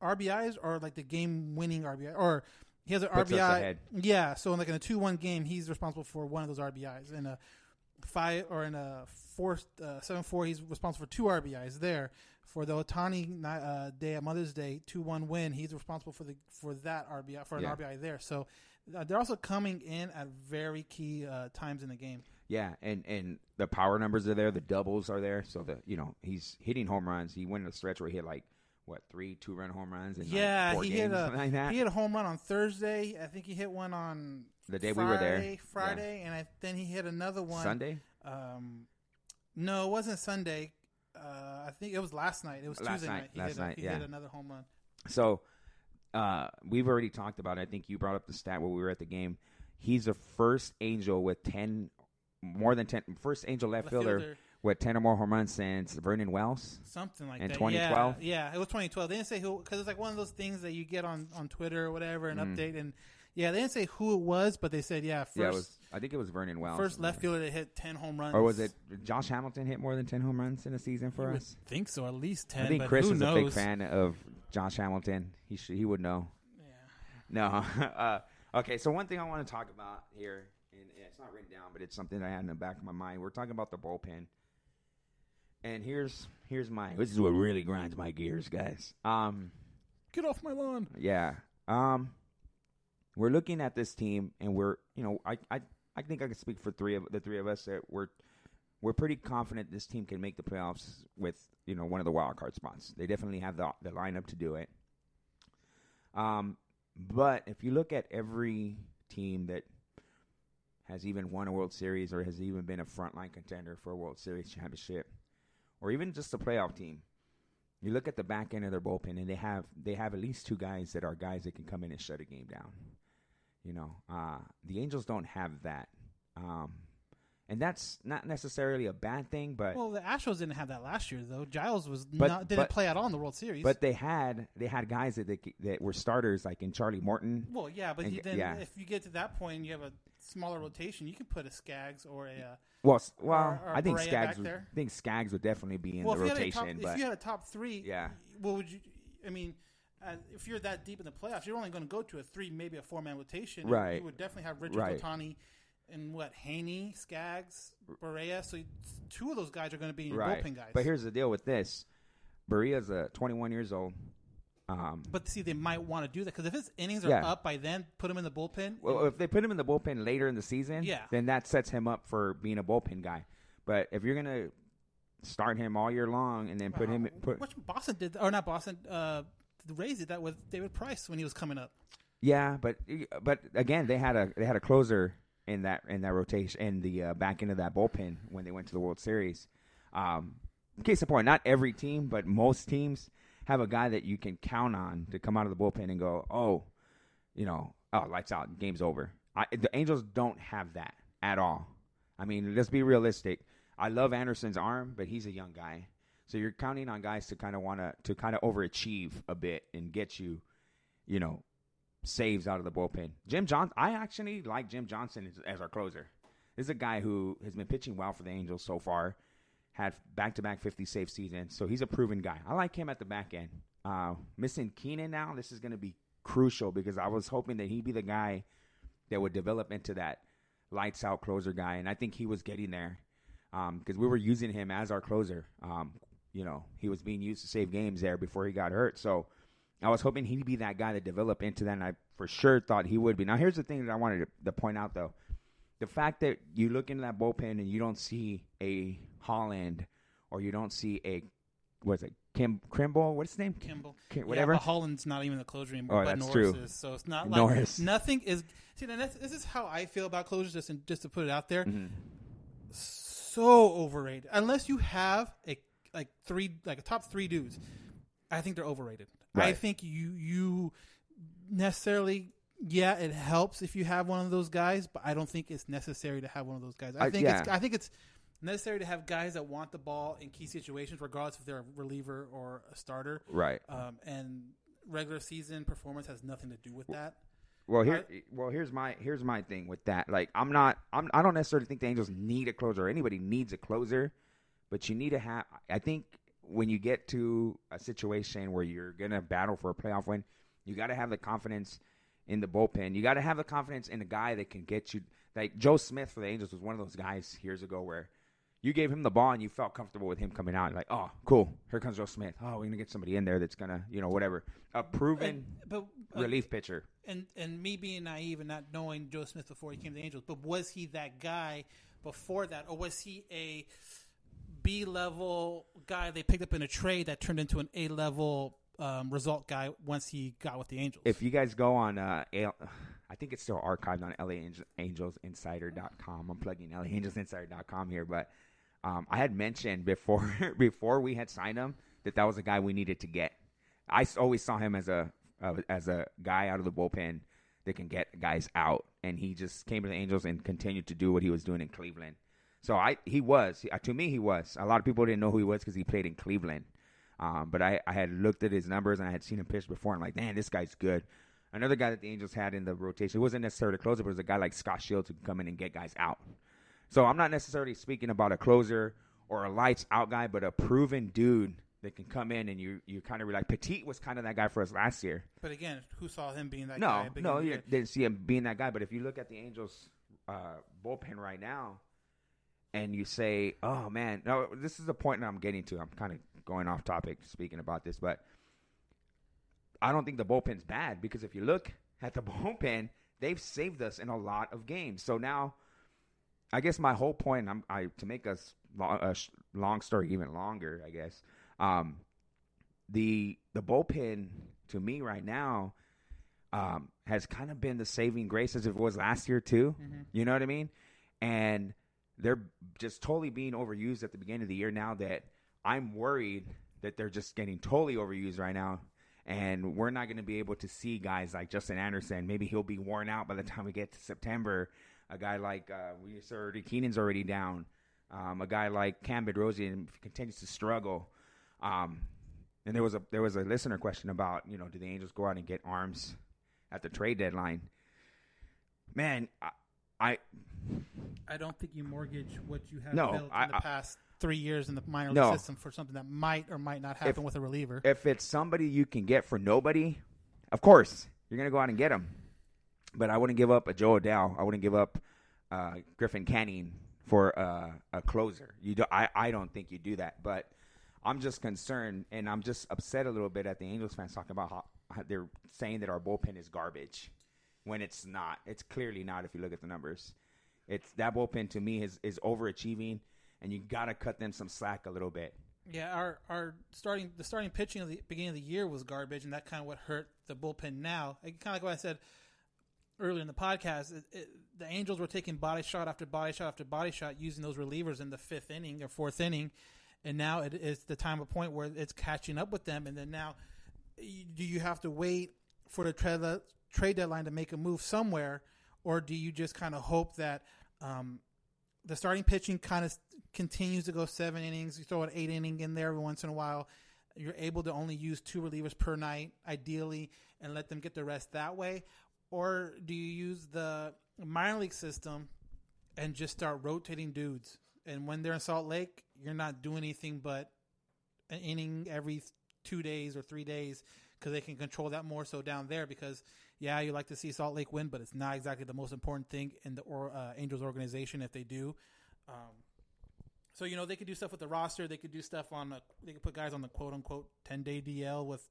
RBIs are like the game winning RBI or He has an puts RBI. Yeah, so in like in a two-one game, he's responsible for one of those RBIs. In a five or in a four uh, seven-four, he's responsible for two RBIs there. For the Ohtani uh, day at Mother's Day two-one win, he's responsible for the for that RBI for an Yeah. RBI there. So uh, they're also coming in at very key uh, times in the game. Yeah, and and the power numbers are there, the doubles are there, so the you know he's hitting home runs. He went in a stretch where he hit like what three two run home runs in Yeah, like he games, hit a like that. he hit a home run on Thursday. I think he hit one on The day we were there. Friday, and I, then he hit another one Sunday. Um, no, it wasn't Sunday. Uh, I think it was last night. It was Last Tuesday night, night. He, last hit, night, he yeah. hit another home run. So uh, we've already talked about. it. I think you brought up the stat when we were at the game. He's the first Angel with ten more than ten. First Angel left, Left fielder, fielder. With ten or more home runs since Vernon Wells. Something like In that. 2012? Yeah, yeah, it was 2012. They didn't say who because it's like one of those things that you get on, on Twitter or whatever, an Mhm. update, and yeah, they didn't say who it was, but they said yeah, first yeah, was. I think it was Vernon Wells. first left fielder that hit 10 home runs. Or was it Josh Hamilton hit more than ten home runs in a season for You us? think so, at least 10. I think but Chris who is knows? a big fan of Josh Hamilton. He should, he would know. Yeah. No. uh, okay, so one thing I want to talk about here, and it's not written down, but it's something I had in the back of my mind. We're talking about the bullpen, and here's here's my this is what really grinds my gears, guys. Um, Get off my lawn. yeah. Um, we're looking at this team, and we're you know I I I think I can speak for three of the three of us that we're we're pretty confident this team can make the playoffs with you know one of the wild card spots. They definitely have the the lineup to do it. Um, but if you look at every team that has even won a World Series or has even been a frontline contender for a World Series championship, or even just a playoff team, you look at the back end of their bullpen and they have they have at least two guys that are guys that can come in and shut a game down. You know, uh, the Angels don't have that, um, and that's not necessarily a bad thing, but Well, the Astros didn't have that last year though. Giles was But- not didn't but- play at all in the World Series. but they had they had guys that they, that were starters like in Charlie Morton. well, yeah, but and- you, then yeah. if you get to that point, you have a smaller rotation. You can put a Skaggs or a. Uh, Well, well, or- or I think Barria Skaggs. Would. I think Skaggs would definitely be in well, the if you, had a rotation, top, but if you had a top three, Yeah. what would you? I mean, uh, if you're that deep in the playoffs, you're only going to go to a three, maybe a four man rotation. Right. You would definitely have Richard Right. Ohtani and what Heaney, Skaggs, Barria. So you- two of those guys are going to be your right. bullpen guys. But here's the deal with this: Barria's a 21 years old. Um, But see, they might want to do that because if his innings are Yeah. up by then, put him in the bullpen. Well, if they put him in the bullpen later in the season, Yeah. then that sets him up for being a bullpen guy. But if you're gonna start him all year long and then put him put Which Boston did, or not Boston? Uh, the Rays did that with David Price when he was coming up. yeah, but but again they had a they had a closer in that in that rotation in the uh, back end of that bullpen when they went to the World Series. Um, case in point, not every team, but most teams have a guy that you can count on to come out of the bullpen and go, oh, you know, oh, lights out, game's over. I, the Angels don't have that at all. I mean, let's be realistic. I love Anderson's arm, but he's a young guy, so you're counting on guys to kind of want to to kind of overachieve a bit and get you, you know, saves out of the bullpen. Jim Johnson, I actually like Jim Johnson as, as our closer. This is a guy who has been pitching well for the Angels so far. Had back to back 50 save seasons, so he's a proven guy. I like him at the back end. Uh, missing Keynan now, this is going to be crucial because I was hoping that he'd be the guy that would develop into that lights out closer guy, and I think he was getting there because we were using him as our closer. Um, you know, he was being used to save games there before he got hurt, so I was hoping he'd be that guy to develop into that, and I for sure thought he would be. Now, here's the thing that I wanted to, to point out, though. The fact that you look into that bullpen and you don't see a Holland or you don't see a, what's it, Kim Krimble? What's his name? Kimball. Kim, whatever. Yeah, Holland's not even the closer anymore. Oh, but that's Norris true. is. So it's not like Norris. nothing is. See, this is how I feel about closures. Just in, just to put it out there, Mm-hmm. so overrated. Unless you have a like three like a top three dudes, I think they're overrated. I think you you necessarily. Yeah, it helps if you have one of those guys, but I don't think it's necessary to have one of those guys. I I- think it's. I think it's necessary to have guys that want the ball in key situations, regardless if they're a reliever or a starter. Right. Um, and regular season performance has nothing to do with that. Well, here, well, here's my here's my thing with that. Like, I'm not, I'm, I don't necessarily think the Angels need a closer. or Anybody needs a closer, but you need to have. I think when you get to a situation where you're gonna battle for a playoff win, you got to have the confidence in the bullpen. You got to have the confidence in a guy that can get you. Like Joe Smith for the Angels was one of those guys years ago where you gave him the ball and you felt comfortable with him coming out. Like, oh, cool, here comes Joe Smith. Oh, we're gonna get somebody in there that's gonna, you know, whatever, a proven And- but uh, relief pitcher. and and me being naive and not knowing Joe Smith before he came to the Angels, but was he that guy before that, or was he a B level guy they picked up in a trade that turned into an A level um, result guy once he got with the Angels? If you guys go on, uh, A- I think it's still archived on LA AngelsInsider.com. I'm plugging LAAngelsInsider.com here, but um, I had mentioned before before we had signed him that that was a guy we needed to get. I always saw him as a uh, as a guy out of the bullpen that can get guys out, and he just came to the Angels and continued to do what he was doing in Cleveland. So I he was to me he was. A lot of people didn't know who he was because he played in Cleveland. Um, but I, I had looked at his numbers and I had seen him pitch before. I'm like, man, this guy's good. Another guy that the Angels had in the rotation, it wasn't necessarily a closer, but it was a guy like Scot Shields who could come in and get guys out. So I'm not necessarily speaking about a closer or a lights out guy, but a proven dude that can come in and you you kind of like Petit was kind of that guy for us last year. but again, who saw him being that No, guy? at the beginning no, you didn't see him being that guy. But if you look at the Angels uh, bullpen right now, and you say, "Oh man," no, this is the point that I'm getting to. I'm kind of going off topic speaking about this, but I don't think the bullpen's bad because if you look at the bullpen, they've saved us in a lot of games. So now, I guess my whole point, I'm I to make us long, a long story even longer. I guess um, the the bullpen to me right now um, has kind of been the saving grace as it was last year too. You know what I mean? And they're just totally being overused at the beginning of the year now that I'm worried that they're just getting totally overused right now. And we're not going to be able to see guys like Justin Anderson. Maybe he'll be worn out by the time we get to September. A guy like uh, we already Keynan's already down. Um, a guy like Cam Bedrosian continues to struggle. Um, and there was a there was a listener question about you know do the Angels go out and get arms at the trade deadline? Man, I, I I don't think you mortgage what you have No, built I- in the I- past three years in the minor No. league system for something that might or might not happen with a reliever. if it's somebody you can get for nobody, of course you're gonna go out and get him. But I wouldn't give up a Jo Adell. I wouldn't give up uh, Griffin Canning for uh, a closer. You do, I I don't think you do that. But I'm just concerned, and I'm just upset a little bit at the Angels fans talking about how, how they're saying that our bullpen is garbage when it's not. It's clearly not if you look at the numbers. It's that bullpen to me is is overachieving, and you got to cut them some slack a little bit. Yeah, our our starting the starting pitching of the beginning of the year was garbage, and that kind of what hurt the bullpen. Now, kind of like what I said earlier in the podcast, it, it, the Angels were taking body shot after body shot after body shot, using those relievers in the fifth inning or fourth inning, and now it is the time of point where it's catching up with them. And then now, do you have to wait for the trade trade deadline to make a move somewhere, or do you just kind of hope that um, the starting pitching kind of continues to go seven innings. You throw an eight inning in there every once in a while. You're able to only use two relievers per night, ideally, and let them get the rest that way. Or do you use the minor league system and just start rotating dudes? And when they're in Salt Lake, you're not doing anything but an inning every two days or three days because they can control that more so down there. Because yeah, you like to see Salt Lake win, but it's not exactly the most important thing in the or, uh, Angels organization if they do. Um, so you know they could do stuff with the roster. They could do stuff on. A, they could put guys on the quote unquote ten day DL with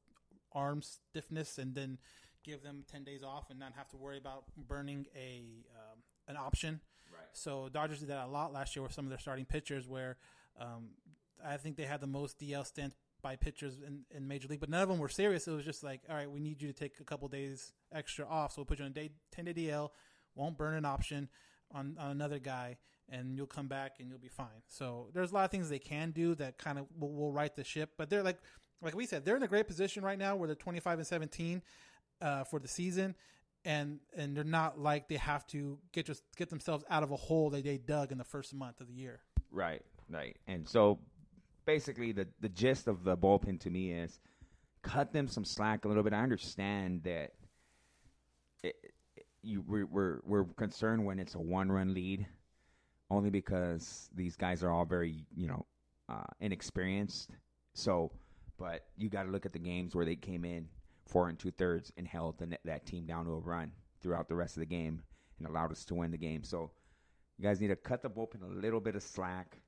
arm stiffness, and then give them ten days off and not have to worry about burning a um, an option. Right. So Dodgers did that a lot last year with some of their starting pitchers, where um, I think they had the most DL stints by pitchers in, in Major League, but none of them were serious. It was just like, all right, we need you to take a couple days extra off, so we'll put you on a day, ten day DL, won't burn an option on, on another guy, and you'll come back and you'll be fine. So there's a lot of things they can do that kind of will, will right the ship, but they're like, like we said, they're in a great position right now where they're 25 and 17 uh, for the season, and and they're not like they have to get just get themselves out of a hole that they dug in the first month of the year. Right, right. And so basically the the gist of the bullpen to me is cut them some slack a little bit. I understand that it, it- you we're, we're we're concerned when it's a one run lead only because these guys are all very, you know, uh, inexperienced. So, but you got to look at the games where they came in four and two thirds and held the, that team down to a run throughout the rest of the game and allowed us to win the game. So you guys need to cut the bullpen a little bit of slack.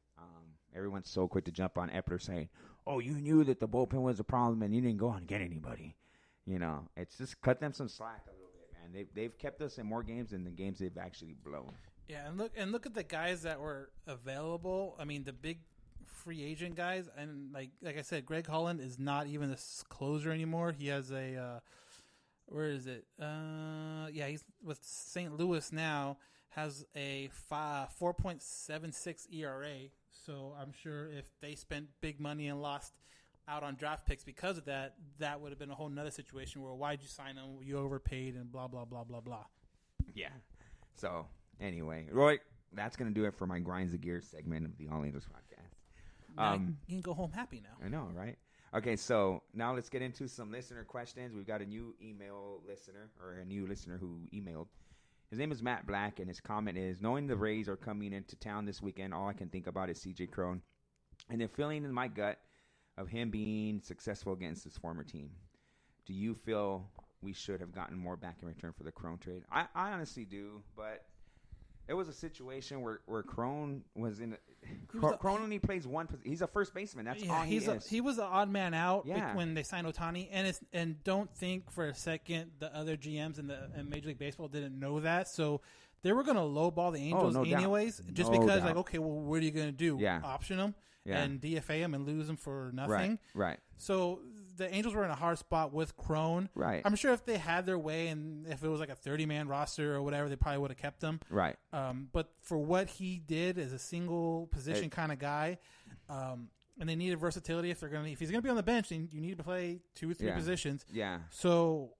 Everyone's so quick to jump on Eppler saying, "Oh, you knew that the bullpen was a problem and you didn't go out and get anybody." You know, it's just cut them some slack a little bit, man. They've they've kept us in more games than the games they've actually blown. Yeah, and look and look at the guys that were available. I mean, the big free agent guys, and like like I said, Greg Holland is not even a closer anymore. He has a uh, where is it? Uh, yeah, he's with St. Louis now. Has a four point seven six ERA. So I'm sure if they spent big money and lost out on draft picks because of that, that would have been a whole nother situation where why'd you sign him? You overpaid and blah blah blah blah blah. Yeah. So anyway, Roy, that's gonna do it for my grinds the gears segment of the All Angels podcast. Um, you can go home happy now. I know, right? Okay, so now let's get into some listener questions. We've got a new email listener or a new listener who emailed. His name is Matt Black, and his comment is: Knowing the Rays are coming into town this weekend, all I can think about is C.J. Cron, and the feeling in my gut of him being successful against his former team. Do you feel we should have gotten more back in return for the Cron trade? I, I honestly do, but it was a situation where where Cron was in. A, Cron only plays one. He's a first baseman. That's yeah, all he he's is. A, he was the odd man out Yeah. when they signed Ohtani, and it's and don't think for a second the other GMs in the in Major League Baseball didn't know that. So they were going to lowball the oh, Angels Oh, no doubt. anyways, just No because doubt. like okay, well, what are you going to do? Yeah. option them Yeah. and DFA them and lose them for nothing. right, right. So the Angels were in a hard spot with Cron. Right. I'm sure if they had their way and if it was like a 30 man roster or whatever, they probably would have kept him. Right. Um, but for what he did as a single position It- kind of guy, um, and they needed versatility if they're gonna if he's gonna be on the bench, then you need to play two or three Yeah. positions. Yeah. So.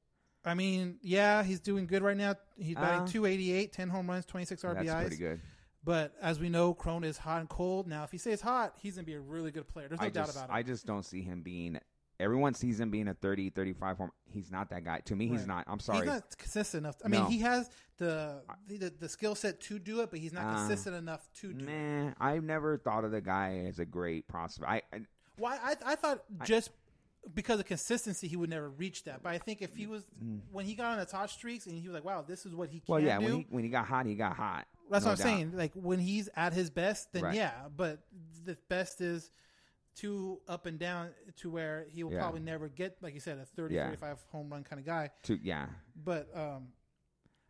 I mean, yeah, he's doing good right now. He's batting Uh, 288, 10 home runs, 26 RBIs. That's pretty good. But as we know, Cron is hot and cold. Now, if he stays hot, he's going to be a really good player. There's no I doubt just, about it. I just don't see him being. Everyone sees him being a 30, 35 home. He's not that guy. To me, he's not. I'm sorry. He's not consistent enough. I mean, No. he has the the, the skill set to do it, but he's not Uh, consistent enough to do it. Man, I've never thought of the guy as a great prospect. I, I Why? I, I thought just because of consistency, he would never reach that. But I think if he was when he got on the hot streaks and he was like, "Wow, this is what he can Mm. well, yeah. do." When he when he got hot, he got hot. that's No what I'm doubt. saying. Like when he's at his best, then Right. yeah. But the best is too up and down to where he will Yeah. probably never get, like you said, a 30, Yeah. 35 home run kind of guy. To yeah, But um,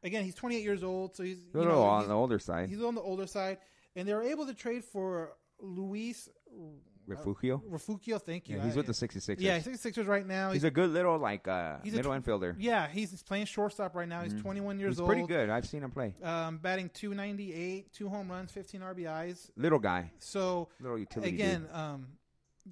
again, he's 28 years old, so he's a little know, on he's- the older side. He's on the older side, and they were able to trade for Luis Rengifo. Rengifo. Thank you. Yeah, he's I- with the 66ers. Yeah, he's 66ers right now. He's a good little like uh, He's a middle tw- infielder. yeah, he's playing shortstop right now. He's 21 years old. He's old. pretty good. I've seen him play. Um, batting 298, two home runs, 15 RBIs. Little guy. So Little utility again, um,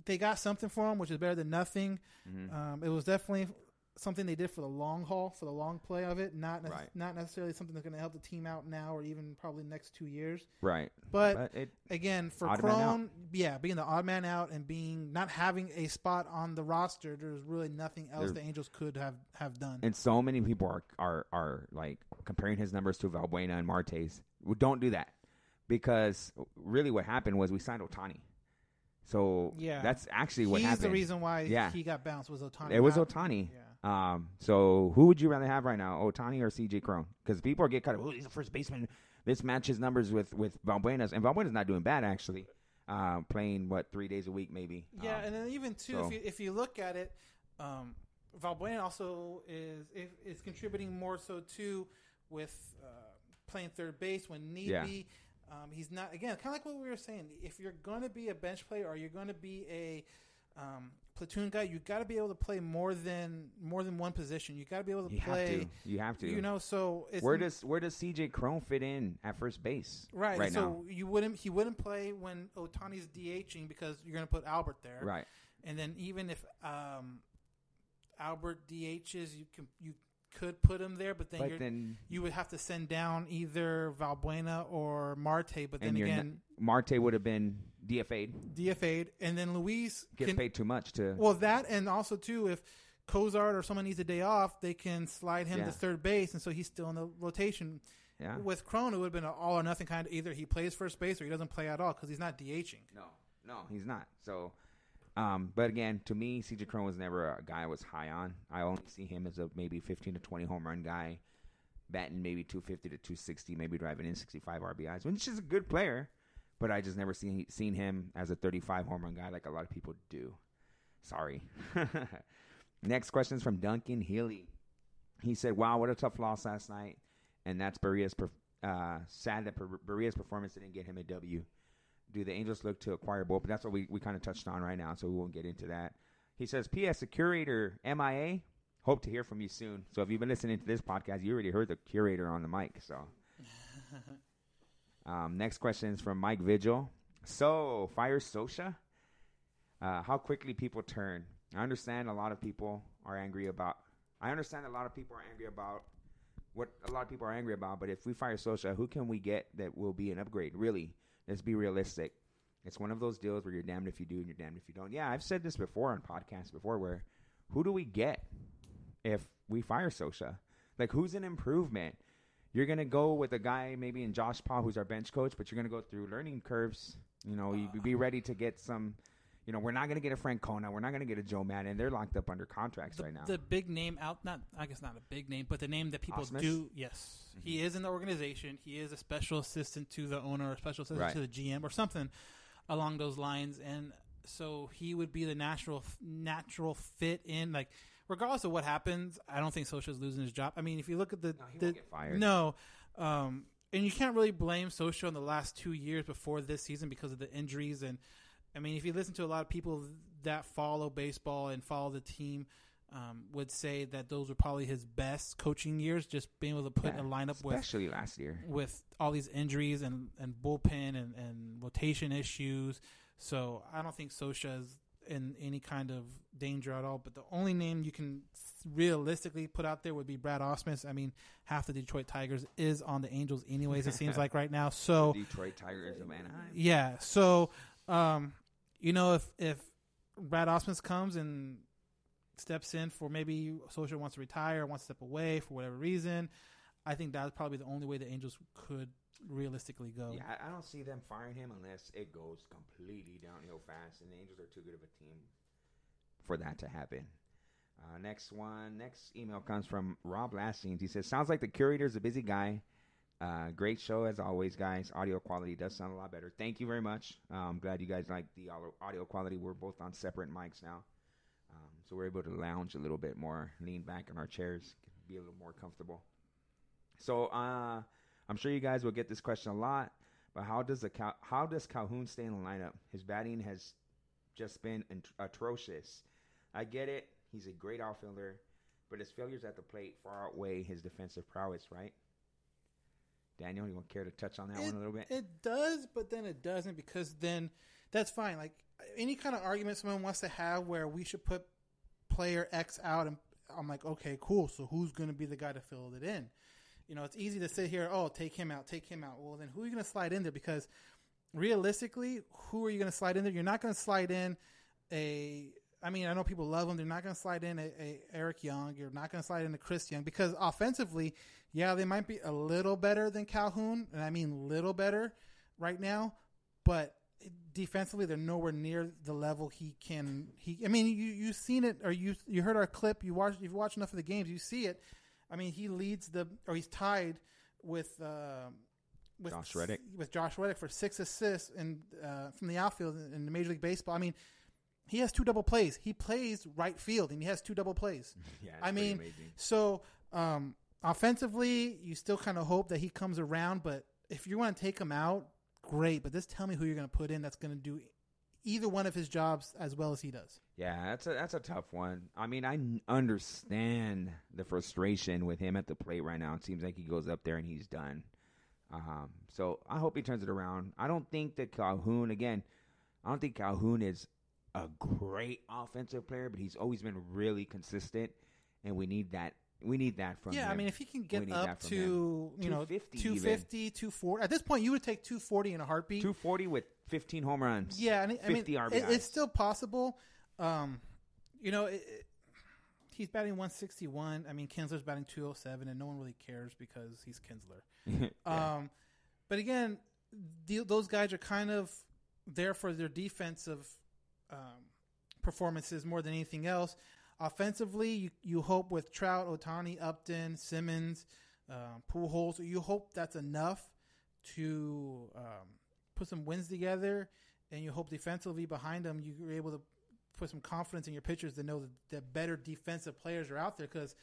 they got something for him, which is better than nothing. Mm-hmm. Um, it was definitely something they did for the long haul, for the long play of it, not nec- Right. not necessarily something that's going to help the team out now or even probably next two years. Right. But, But it- again, for. Cron, yeah, being the odd man out and being not having a spot on the roster, there's really nothing else There- the Angels could have have done. And so many people are are are like comparing his numbers to Valbuena and Marte's. Well, don't do that because really what happened was we signed Ohtani. So Yeah. that's actually what He's happened. the reason why yeah. he got bounced was Ohtani. it was Ohtani. Yeah. Um, so who would you rather have right now, Ohtani or CJ Cron? Because people are get cut. Oh, he's the first baseman. This matches numbers with with Valbuena's, and Valbuena's not doing bad actually. Uh, playing what three days a week maybe. Yeah, Um, and then even too, so- if you if you look at it, um, Valbuena also is is is contributing more so too with uh, playing third base when need Yeah. be. Um, he's not again kind of like what we were saying. If you're going to be a bench player or you're going to be a um, platoon guy, you got to be able to play more than more than one position. You got to be able to you have to. You have to. You know, so it's where does where does CJ Cron fit in at first base? Right. Right so now. you wouldn't he wouldn't play when Ohtani's DHing because you're going to put Albert there. Right. And then even if um, Albert DHs, you can you could put him there, but then, But you're, then- you would have to send down either Valbuena or Marte. But then again, not, Marte would have been DFA'd. DFA'd, and then Luis Gets can, paid too much to. Well, that and also too, if Cozart or someone needs a day off, they can slide him Yeah. to third base, and so he's still in the rotation. Yeah. With Cron, it would have been an all or nothing kind of either he plays first base or he doesn't play at all because he's not DHing. No, no, he's not. So Um, but again, to me, CJ Cron was never a guy I was high on. I only see him as a maybe 15 to 20 home run guy, batting maybe 250 to 260, maybe driving in 65 RBIs, which is a good player. But I just never seen seen him as a 35 home run guy like a lot of people do. Sorry. Next question is from Duncan Healy. He said, "Wow, what a tough loss last night, and that's perf- uh, sad that Barria's performance didn't get him a W. Do the Angels look to acquire both? But that's what we, we kind of touched on right now, so we won't get into that. He says, P.S. The curator, MIA, hope to hear from you soon. So if you've been listening to this podcast, you already heard the curator on the mic. So um, next question is from Mike Vigil. So, fire Scioscia? Uh, how quickly people turn. I understand a lot of people are angry about. I understand a lot of people are angry about what a lot of people are angry about. But if we fire Scioscia, who can we get that will be an upgrade? Really, let's be realistic. It's one of those deals where you're damned if you do and you're damned if you don't. Yeah, I've said this before on podcasts before. Where who do we get if we fire Scioscia? Like who's an improvement? You're gonna go with a guy maybe in Josh Paul, who's our bench coach, but you're gonna go through learning curves. You know, you be uh, ready to get some you know, we're not going to get a Francona. We're not going to get a Joe Maddon. They're locked up under contracts the, right now. The big name out, not I guess not a big name, but the name that people Ausmus? do. Yes, mm-hmm. he is in the organization. He is a special assistant to the owner, a special assistant Right. to the GM, or something along those lines. And so he would be the natural natural fit in. Like regardless of what happens, I don't think Scioscia's losing his job. I mean, if you look at the, he the won't get fired. no. Um, and you can't really blame Scioscia in the last two years before this season because of the injuries and I mean, if you listen to a lot of people that follow baseball and follow the team, um, would say that those were probably his best coaching years. Just being able to put Yeah, a lineup with especially last year. with all these injuries and, and bullpen and, and rotation issues. So I don't think Scioscia is in any kind of danger at all. But the only name you can realistically put out there would be Brad Ausmus. I mean, half the Detroit Tigers is on the Angels anyways. It seems like right now. So Detroit Tigers of Anaheim. yeah. So, um, you know, if if Brad Ausmus comes and steps in for maybe Scioscia wants to retire, wants to step away for whatever reason, I think that's probably the only way the Angels could realistically go. Yeah, I- don't see them firing him unless it goes completely downhill fast, and the Angels are too good of a team for that to happen. Uh, next one, next email comes from Rob Lastings. He says, "Sounds like the curator's a busy guy. Uh, great show as always, guys. Audio quality does sound a lot better. Thank you very much. Uh, I'm glad you guys like the audio- quality. We're both on separate mics now, um, so we're able to lounge a little bit more, lean back in our chairs, be a little more comfortable. So uh, I'm sure you guys will get this question a lot, but how does the Cal- how does Calhoun stay in the lineup? His batting has just been atrocious. I get it; he's a great outfielder, but his failures at the plate far outweigh his defensive prowess, right? Daniel, you want to care to touch on that one a little bit? It does, but then it doesn't because then that's fine. Like any kind of argument someone wants to have where we should put player X out, and I'm like, okay, cool. So who's going to be the guy to fill it in? You know, it's easy to sit here, oh, take him out, take him out. Well, then who are you going to slide in there? Because realistically, who are you going to slide in there? You're not going to slide in a. I mean, I know people love him. They're not going to slide in a, a Eric Young. You're not going to slide in a Chris Young because offensively, yeah, they might be a little better than Calhoun, and I mean little better right now, but defensively they're nowhere near the level he can. He, I mean, you you've seen it or you you heard our clip. You watched you've watched enough of the games. You see it. I mean, he leads the or he's tied with. Uh, with Josh Reddick. with Josh Reddick for six assists in uh, from the outfield in the Major League Baseball. I mean, he has two double plays. He plays right field and he has two double plays. Yeah, I mean, amazing. so um, offensively, you still kind of hope that he comes around. But if you want to take him out, great. But just tell me who you're going to put in that's going to do either one of his jobs as well as he does. Yeah, that's a that's a tough one. I mean, I understand the frustration with him at the plate right now. It seems like he goes up there and he's done. Um, so I hope he turns it around. I don't think that Calhoun again. I don't think Calhoun is a great offensive player, but he's always been really consistent, and we need that. We need that from yeah, him. I mean, if he can get up to you know 250 even. 240. At this point, you would take 240 in a heartbeat. 240 with 15 home runs. Yeah, and I mean, 50 it- it's still possible. Um, you know, it, it- he's batting 161. I mean, Kinsler's batting 207, and no one really cares because he's Kinsler. um, but again, the, those guys are kind of there for their defensive um, performances more than anything else. Offensively, you, you hope with Trout, Ohtani, Upton, Simmons, uh, Pujols, you hope that's enough to um, put some wins together, and you hope defensively behind them you're able to put some confidence in your pitchers to know that, that better defensive players are out there because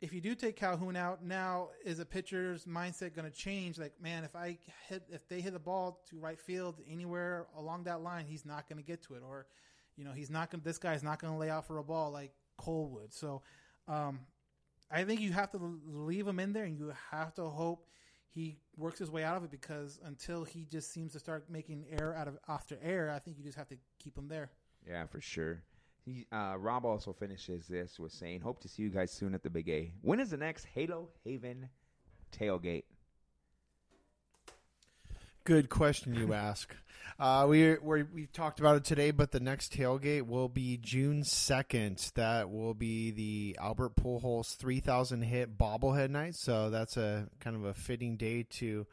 if you do take Calhoun out, now is a pitcher's mindset going to change? Like, man, if I hit, if they hit the ball to right field anywhere along that line, he's not going to get to it, or, you know, he's not going. This guy's not going to lay out for a ball like Kole would. So, um, I think you have to leave him in there, and you have to hope he works his way out of it because until he just seems to start making air out of after air, I think you just have to keep him there. Yeah, for sure. He, uh, Rob also finishes this with saying, "Hope to see you guys soon at the Big A. When is the next Halo Haven tailgate?" Good question you ask. Uh, we we we've talked about it today, but the next tailgate will be June second. That will be the Albert Pujols three thousand hit bobblehead night. So that's a kind of a fitting day to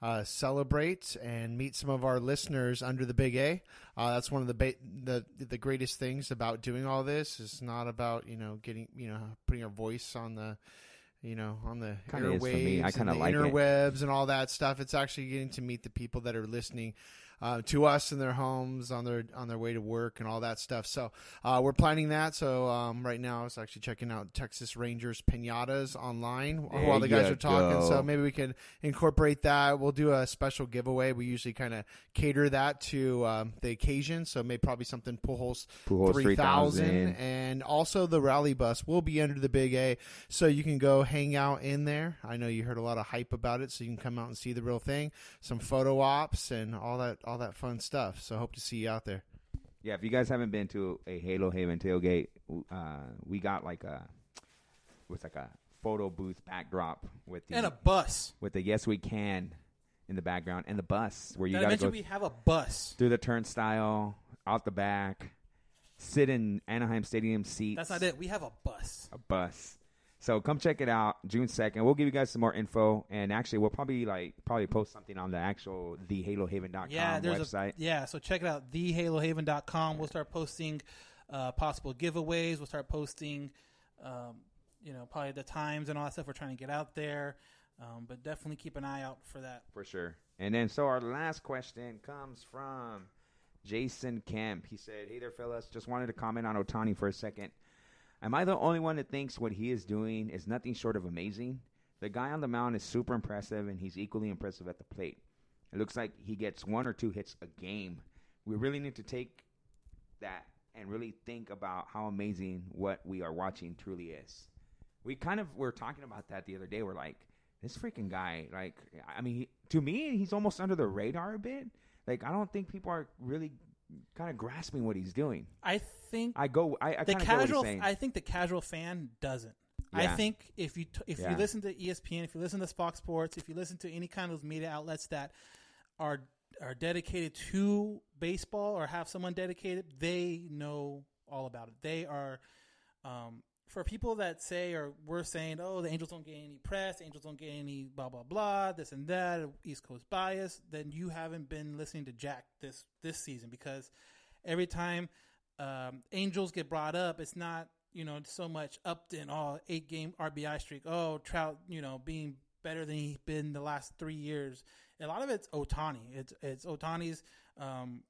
uh, celebrate and meet some of our listeners under the Big A. Uh, that's one of the ba- the the greatest things about doing all this. It's not about you know getting you know putting our voice on the you know on the Kinda is for me. airwaves I and kinda the like it. interwebs and all that stuff. It's actually getting to meet the people that are listening. Uh, to us in their homes on their on their way to work and all that stuff. So uh, we're planning that. So um, right now, I was actually checking out Texas Rangers pinatas online There while the guys are talking. go. So maybe we can incorporate that. We'll do a special giveaway. We usually kind of cater that to um, the occasion. So maybe probably something Pujols, Pujols 3000 3000. and also the rally bus will be under the big A. So you can go hang out in there. I know you heard a lot of hype about it, so you can come out and see the real thing, some photo ops and all that all that fun stuff. So hope to see you out there. Yeah, if you guys haven't been to a Halo Haven tailgate, uh, we got like a with like a photo booth backdrop with the And a bus. with the Yes We Can in the background and the bus where you Did I got to go we have a bus? through the turnstile out the back, sit in Anaheim Stadium seats. That's not it. We have a bus. a bus. So come check it out June second. We'll give you guys some more info, and actually we'll probably like probably post something on the actual thehalohaven.com Yeah, there's website. a yeah. So check it out, thehalohaven.com. We'll start posting uh, possible giveaways. We'll start posting, um, you know, probably the times and all that stuff we're trying to get out there. Um, but definitely keep an eye out for that. For sure. And then, so our last question comes from Jason Kemp. He said, Hey there, fellas. Just wanted to comment on Ohtani for a second. Am I the only one that thinks what he is doing is nothing short of amazing? The guy on the mound is super impressive, and he's equally impressive at the plate. It looks like he gets one or two hits a game. We really need to take that and really think about how amazing what we are watching truly is. We kind of were talking about that the other day. We're like, this freaking guy, like, I mean, to me, he's almost under the radar a bit. Like, I don't think people are really kind of grasping what he's doing. I think I go, I, I the kind of what he's casual. I think the casual fan doesn't. I think if you t- if Yeah. you listen to ESPN, if you listen to Fox Sports, if you listen to any kind of those media outlets that are are dedicated to baseball or have someone dedicated, they know all about it. They are um, for people that say or we're saying, oh, the Angels don't get any press, Angels don't get any blah blah blah, this and that, East Coast bias. Then you haven't been listening to Jack this this season because every time um, Angels get brought up, it's not you know so much Upton, oh eight game RBI streak, oh Trout, you know being better than he's been the last three years. A lot of it's Ohtani. It's it's Ohtani's um,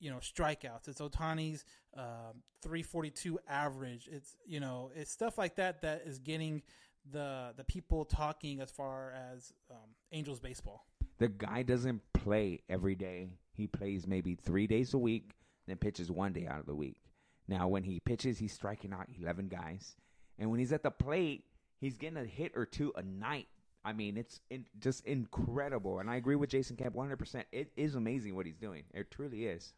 you know strikeouts. It's Ohtani's um, 342 average. It's you know it's stuff like that that is getting the the people talking as far as um, Angels baseball. the guy doesn't play every day. He plays maybe three days a week, then pitches one day out of the week. Now, when he pitches, he's striking out 11 guys. And when he's at the plate, he's getting a hit or two a night. I mean, it's in, just incredible. And I agree with Jason Camp 100%. It is amazing what he's doing. It truly is.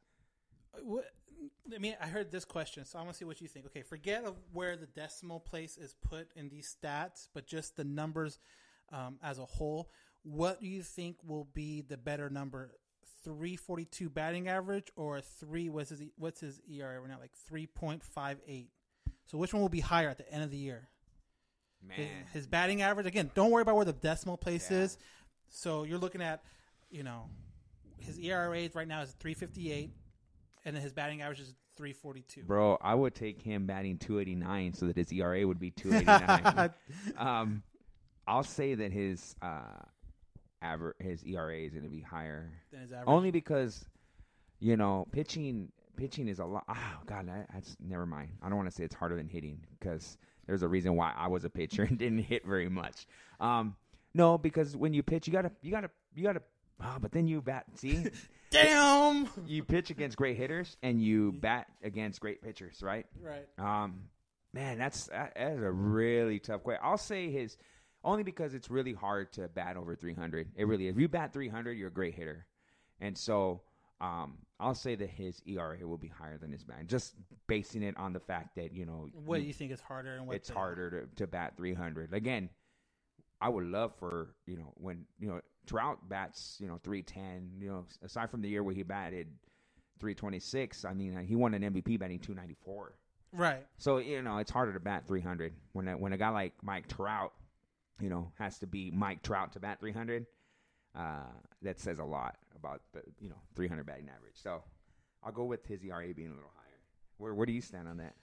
What, I mean, I heard this question, so I want to see what you think. Okay, forget of where the decimal place is put in these stats, but just the numbers um, as a whole. What do you think will be the better number? Three forty two batting average or three? What's his what's his ERA right now? Like three point five eight. So which one will be higher at the end of the year? His, Man. his batting average again. Don't worry about where the decimal place Yeah. is. So you're looking at, you know, his ERA right now is 358, and his batting average is three forty two. Bro, I would take him batting 289 so that his ERA would be 289. um, I'll say that his uh, aver- his ERA is going to be higher. Than his average. Only because, you know, pitching pitching is a lot. Oh, God, I, that's never mind. I don't want to say it's harder than hitting because there's a reason why I was a pitcher and didn't hit very much. Um, no, because when you pitch, you gotta you gotta you gotta. Oh, but then you bat. See, Damn. you pitch against great hitters and you bat against great pitchers, right? Right. Um, man, that's that, that is a really tough question. I'll say his only because it's really hard to bat over 300. It really is. If you bat 300, you're a great hitter, and so um, I'll say that his ERA will be higher than his bat. Just basing it on the fact that you know What do you think is harder and what it's the- harder to, to bat 300. Again, I would love for you know when you know Trout bats you know 310. You know aside from the year where he batted 326, I mean he won an MVP batting 294. Right. So you know it's harder to bat 300 when a, when a guy like Mike Trout, you know, has to be Mike Trout to bat 300. Uh, that says a lot about the you know 300 batting average. So I'll go with his ERA being a little higher. Where where do you stand on that?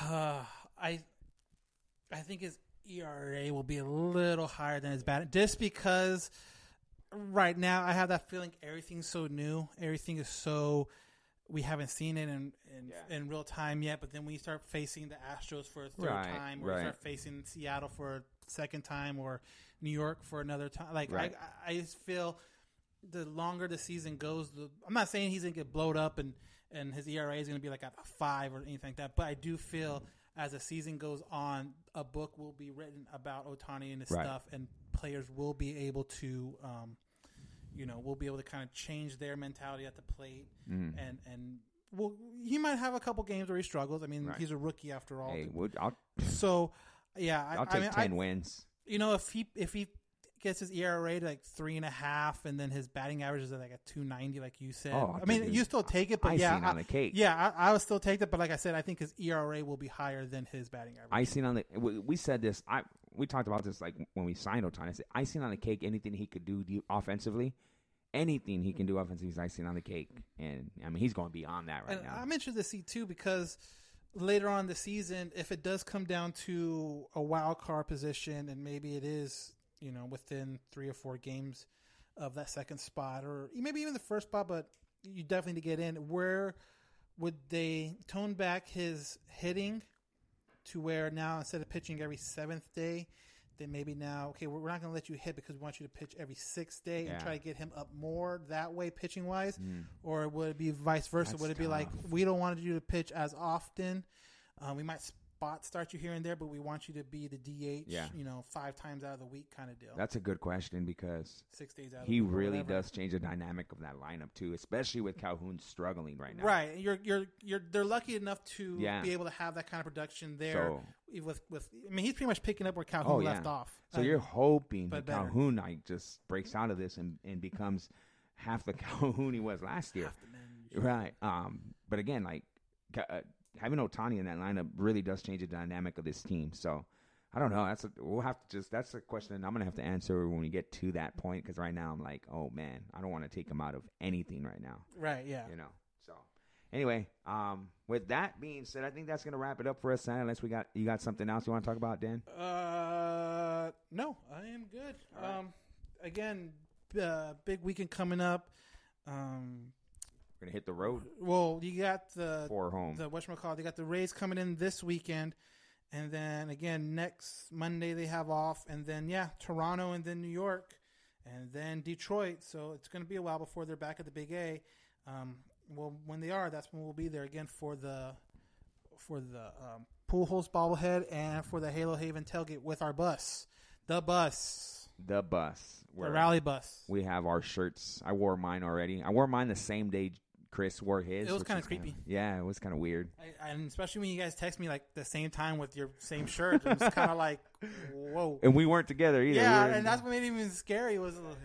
Uh, I I think his ERA will be a little higher than his batting, just because right now I have that feeling everything's so new, everything is so we haven't seen it in in, in real time yet. But then when you start facing the Astros for a third Right, time, or right. you start facing Seattle for a second time, or New York for another time, like Right. I, I just feel the longer the season goes, the, I'm not saying he's gonna get blowed up and and his ERA is gonna be like a five or anything like that, but I do feel as the season goes on, a book will be written about Ohtani and his Right. stuff, and players will be able to, um, you know, will be able to kind of change their mentality at the plate, Mhm. and and well, he might have a couple games where he struggles. I mean, Right. he's a rookie after all. Hey, I'll So, yeah, I, I'll I take mean, ten I, wins. you know, if he if he gets his ERA to like three and a half, and then his batting average is at like a two ninety, like you said. Oh, I mean, you still take it, but Icing yeah, on I, the cake. Yeah, I, I would still take it, but like I said, I think his ERA will be higher than his batting average. Icing on the we, we said this. I we talked about this like when we signed Ohtani. I said icing on the cake. Anything he could do offensively, anything he can do offensively is icing on the cake. And I mean, he's going to be on that right and now. I'm interested to see too because later on the season, if it does come down to a wild card position, and maybe it is, you know, within three or four games of that second spot, or maybe even the first spot, but you definitely need to get in. Where would they tone back his hitting to where now instead of pitching every seventh day, then maybe now okay, we're not going to let you hit because we want you to pitch every sixth day Yeah. and try to get him up more that way pitching wise, Mm. or would it be vice versa? That's would it be like we don't want you to pitch as often? Uh, we might spot start you here and there, but we want you to be the DH. Yeah. you know, five times out of the week kind of deal. That's a good question because Six days out of he week really does change the dynamic of that lineup too, especially with Calhoun struggling right now. Right, you're you're you're they're lucky enough to Yeah. be able to have that kind of production there. So- with with, I mean, he's pretty much picking up where Calhoun Oh left yeah. off. So Uh, you're hoping that better. Calhoun like just breaks out of this and, and becomes half the Calhoun he was last year. Right. Um. But again, like uh, having Ohtani in that lineup really does change the dynamic of this team. So I don't know. That's a, we'll have to just that's a question I'm gonna have to answer when we get to that point because right now I'm like, oh man, I don't want to take him out of anything right now. Right, yeah. You know. So anyway, um, with that being said, I think that's gonna wrap it up for us. Unless we got you got something else you want to talk about, Dan? Uh, no, I am good. Um, again, uh, big weekend coming up. Um, We're gonna hit the road. well, you got the For home. The whatchamacallit, They got the Rays coming in this weekend, and then again next Monday they have off, and then yeah, Toronto, and then New York, and then Detroit. So it's going to be a while before they're back at the Big A. Um, well, when they are, that's when we'll be there again for the for the um, Pujols bobblehead and for the Halo Haven tailgate with our bus, the bus, the bus, the rally bus. We have our shirts. I wore mine already. I wore mine the same day Chris wore his. It was kinda is creepy. yeah, it was kind of weird. I, and especially when you guys text me like the same time with your same shirt, it was kind of like, whoa. And we weren't together either. Yeah, We and that's what made it even scary was a little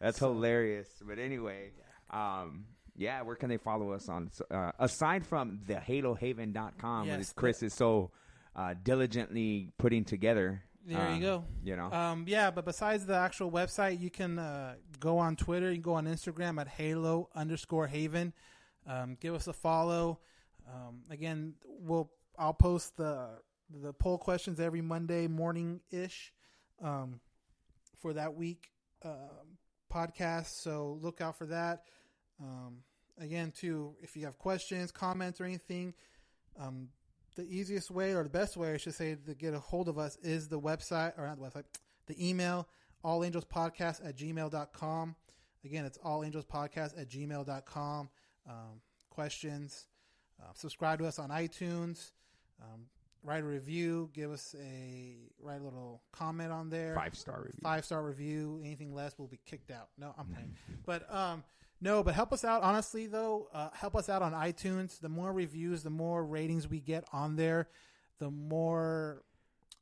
that's hilarious. But anyway, um, yeah, where can they follow us on? Uh, aside from the HaloHaven.com, Yes, which Chris is so uh, diligently putting together. There uh, you go. You know, Um, yeah, but besides the actual website, you can uh, go on Twitter, you can go on Instagram at Halo underscore Haven. Um, give us a follow. Um, again, we'll I'll post the the poll questions every Monday morning ish um, for that week um, podcast. So look out for that. Um, again, too, if you have questions, comments, or anything, um, the easiest way or the best way, I should say, to get a hold of us is the website or not the website, the email allangelspodcast at gmail.com. Again, it's allangelspodcast at gmail.com. Um, questions, uh, subscribe to us on iTunes. Um, write a review. Give us a write a little comment on there. Five star review. Five star review. Anything less will be kicked out. No, I'm playing. but um, no, but help us out. Honestly, though, uh, help us out on iTunes. The more reviews, the more ratings we get on there, the more,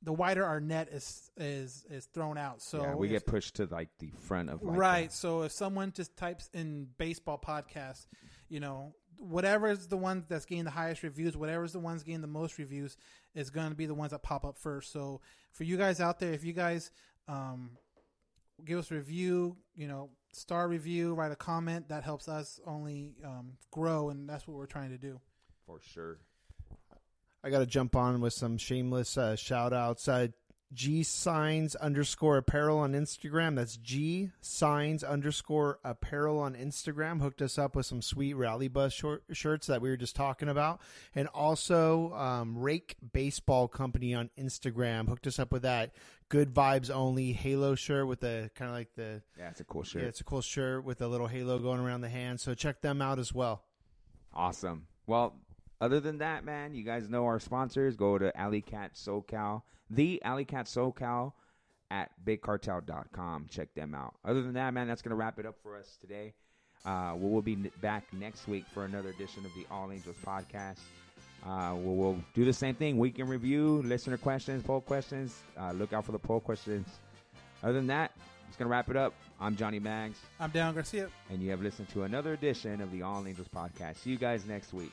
the wider our net is is is thrown out. So yeah, we get pushed to like the front of like right. So if someone just types in baseball podcast, you know, whatever is the one that's getting the highest reviews, whatever is the ones getting the most reviews, is going to be the ones that pop up first. So for you guys out there, if you guys um, give us a review, you know, star review, write a comment, that helps us only um, grow, and that's what we're trying to do. for sure. I got to jump on with some shameless uh, shout outs. Uh, G signs underscore apparel on Instagram. That's G signs underscore apparel on Instagram. Hooked us up with some sweet rally bus short, shirts that we were just talking about. And also, um, Rake Baseball Company on Instagram. Hooked us up with that good vibes only Halo shirt with the kind of like the. Yeah, it's a cool shirt. Yeah, it's a cool shirt with a little halo going around the hand. So check them out as well. Awesome. Well, other than that, man, you guys know our sponsors. Go to Alley Cat SoCal, the Alley Cat SoCal at bigcartel.com. Check them out. Other than that, man, that's going to wrap it up for us today. Uh, we will be back next week for another edition of the All Angels podcast. Uh, we'll, we'll do the same thing week in review, listener questions, poll questions. Uh, look out for the poll questions. Other than that, it's going to wrap it up. I'm Johnny Mags, I'm Dan Garcia. and you have listened to another edition of the All Angels podcast. See you guys next week.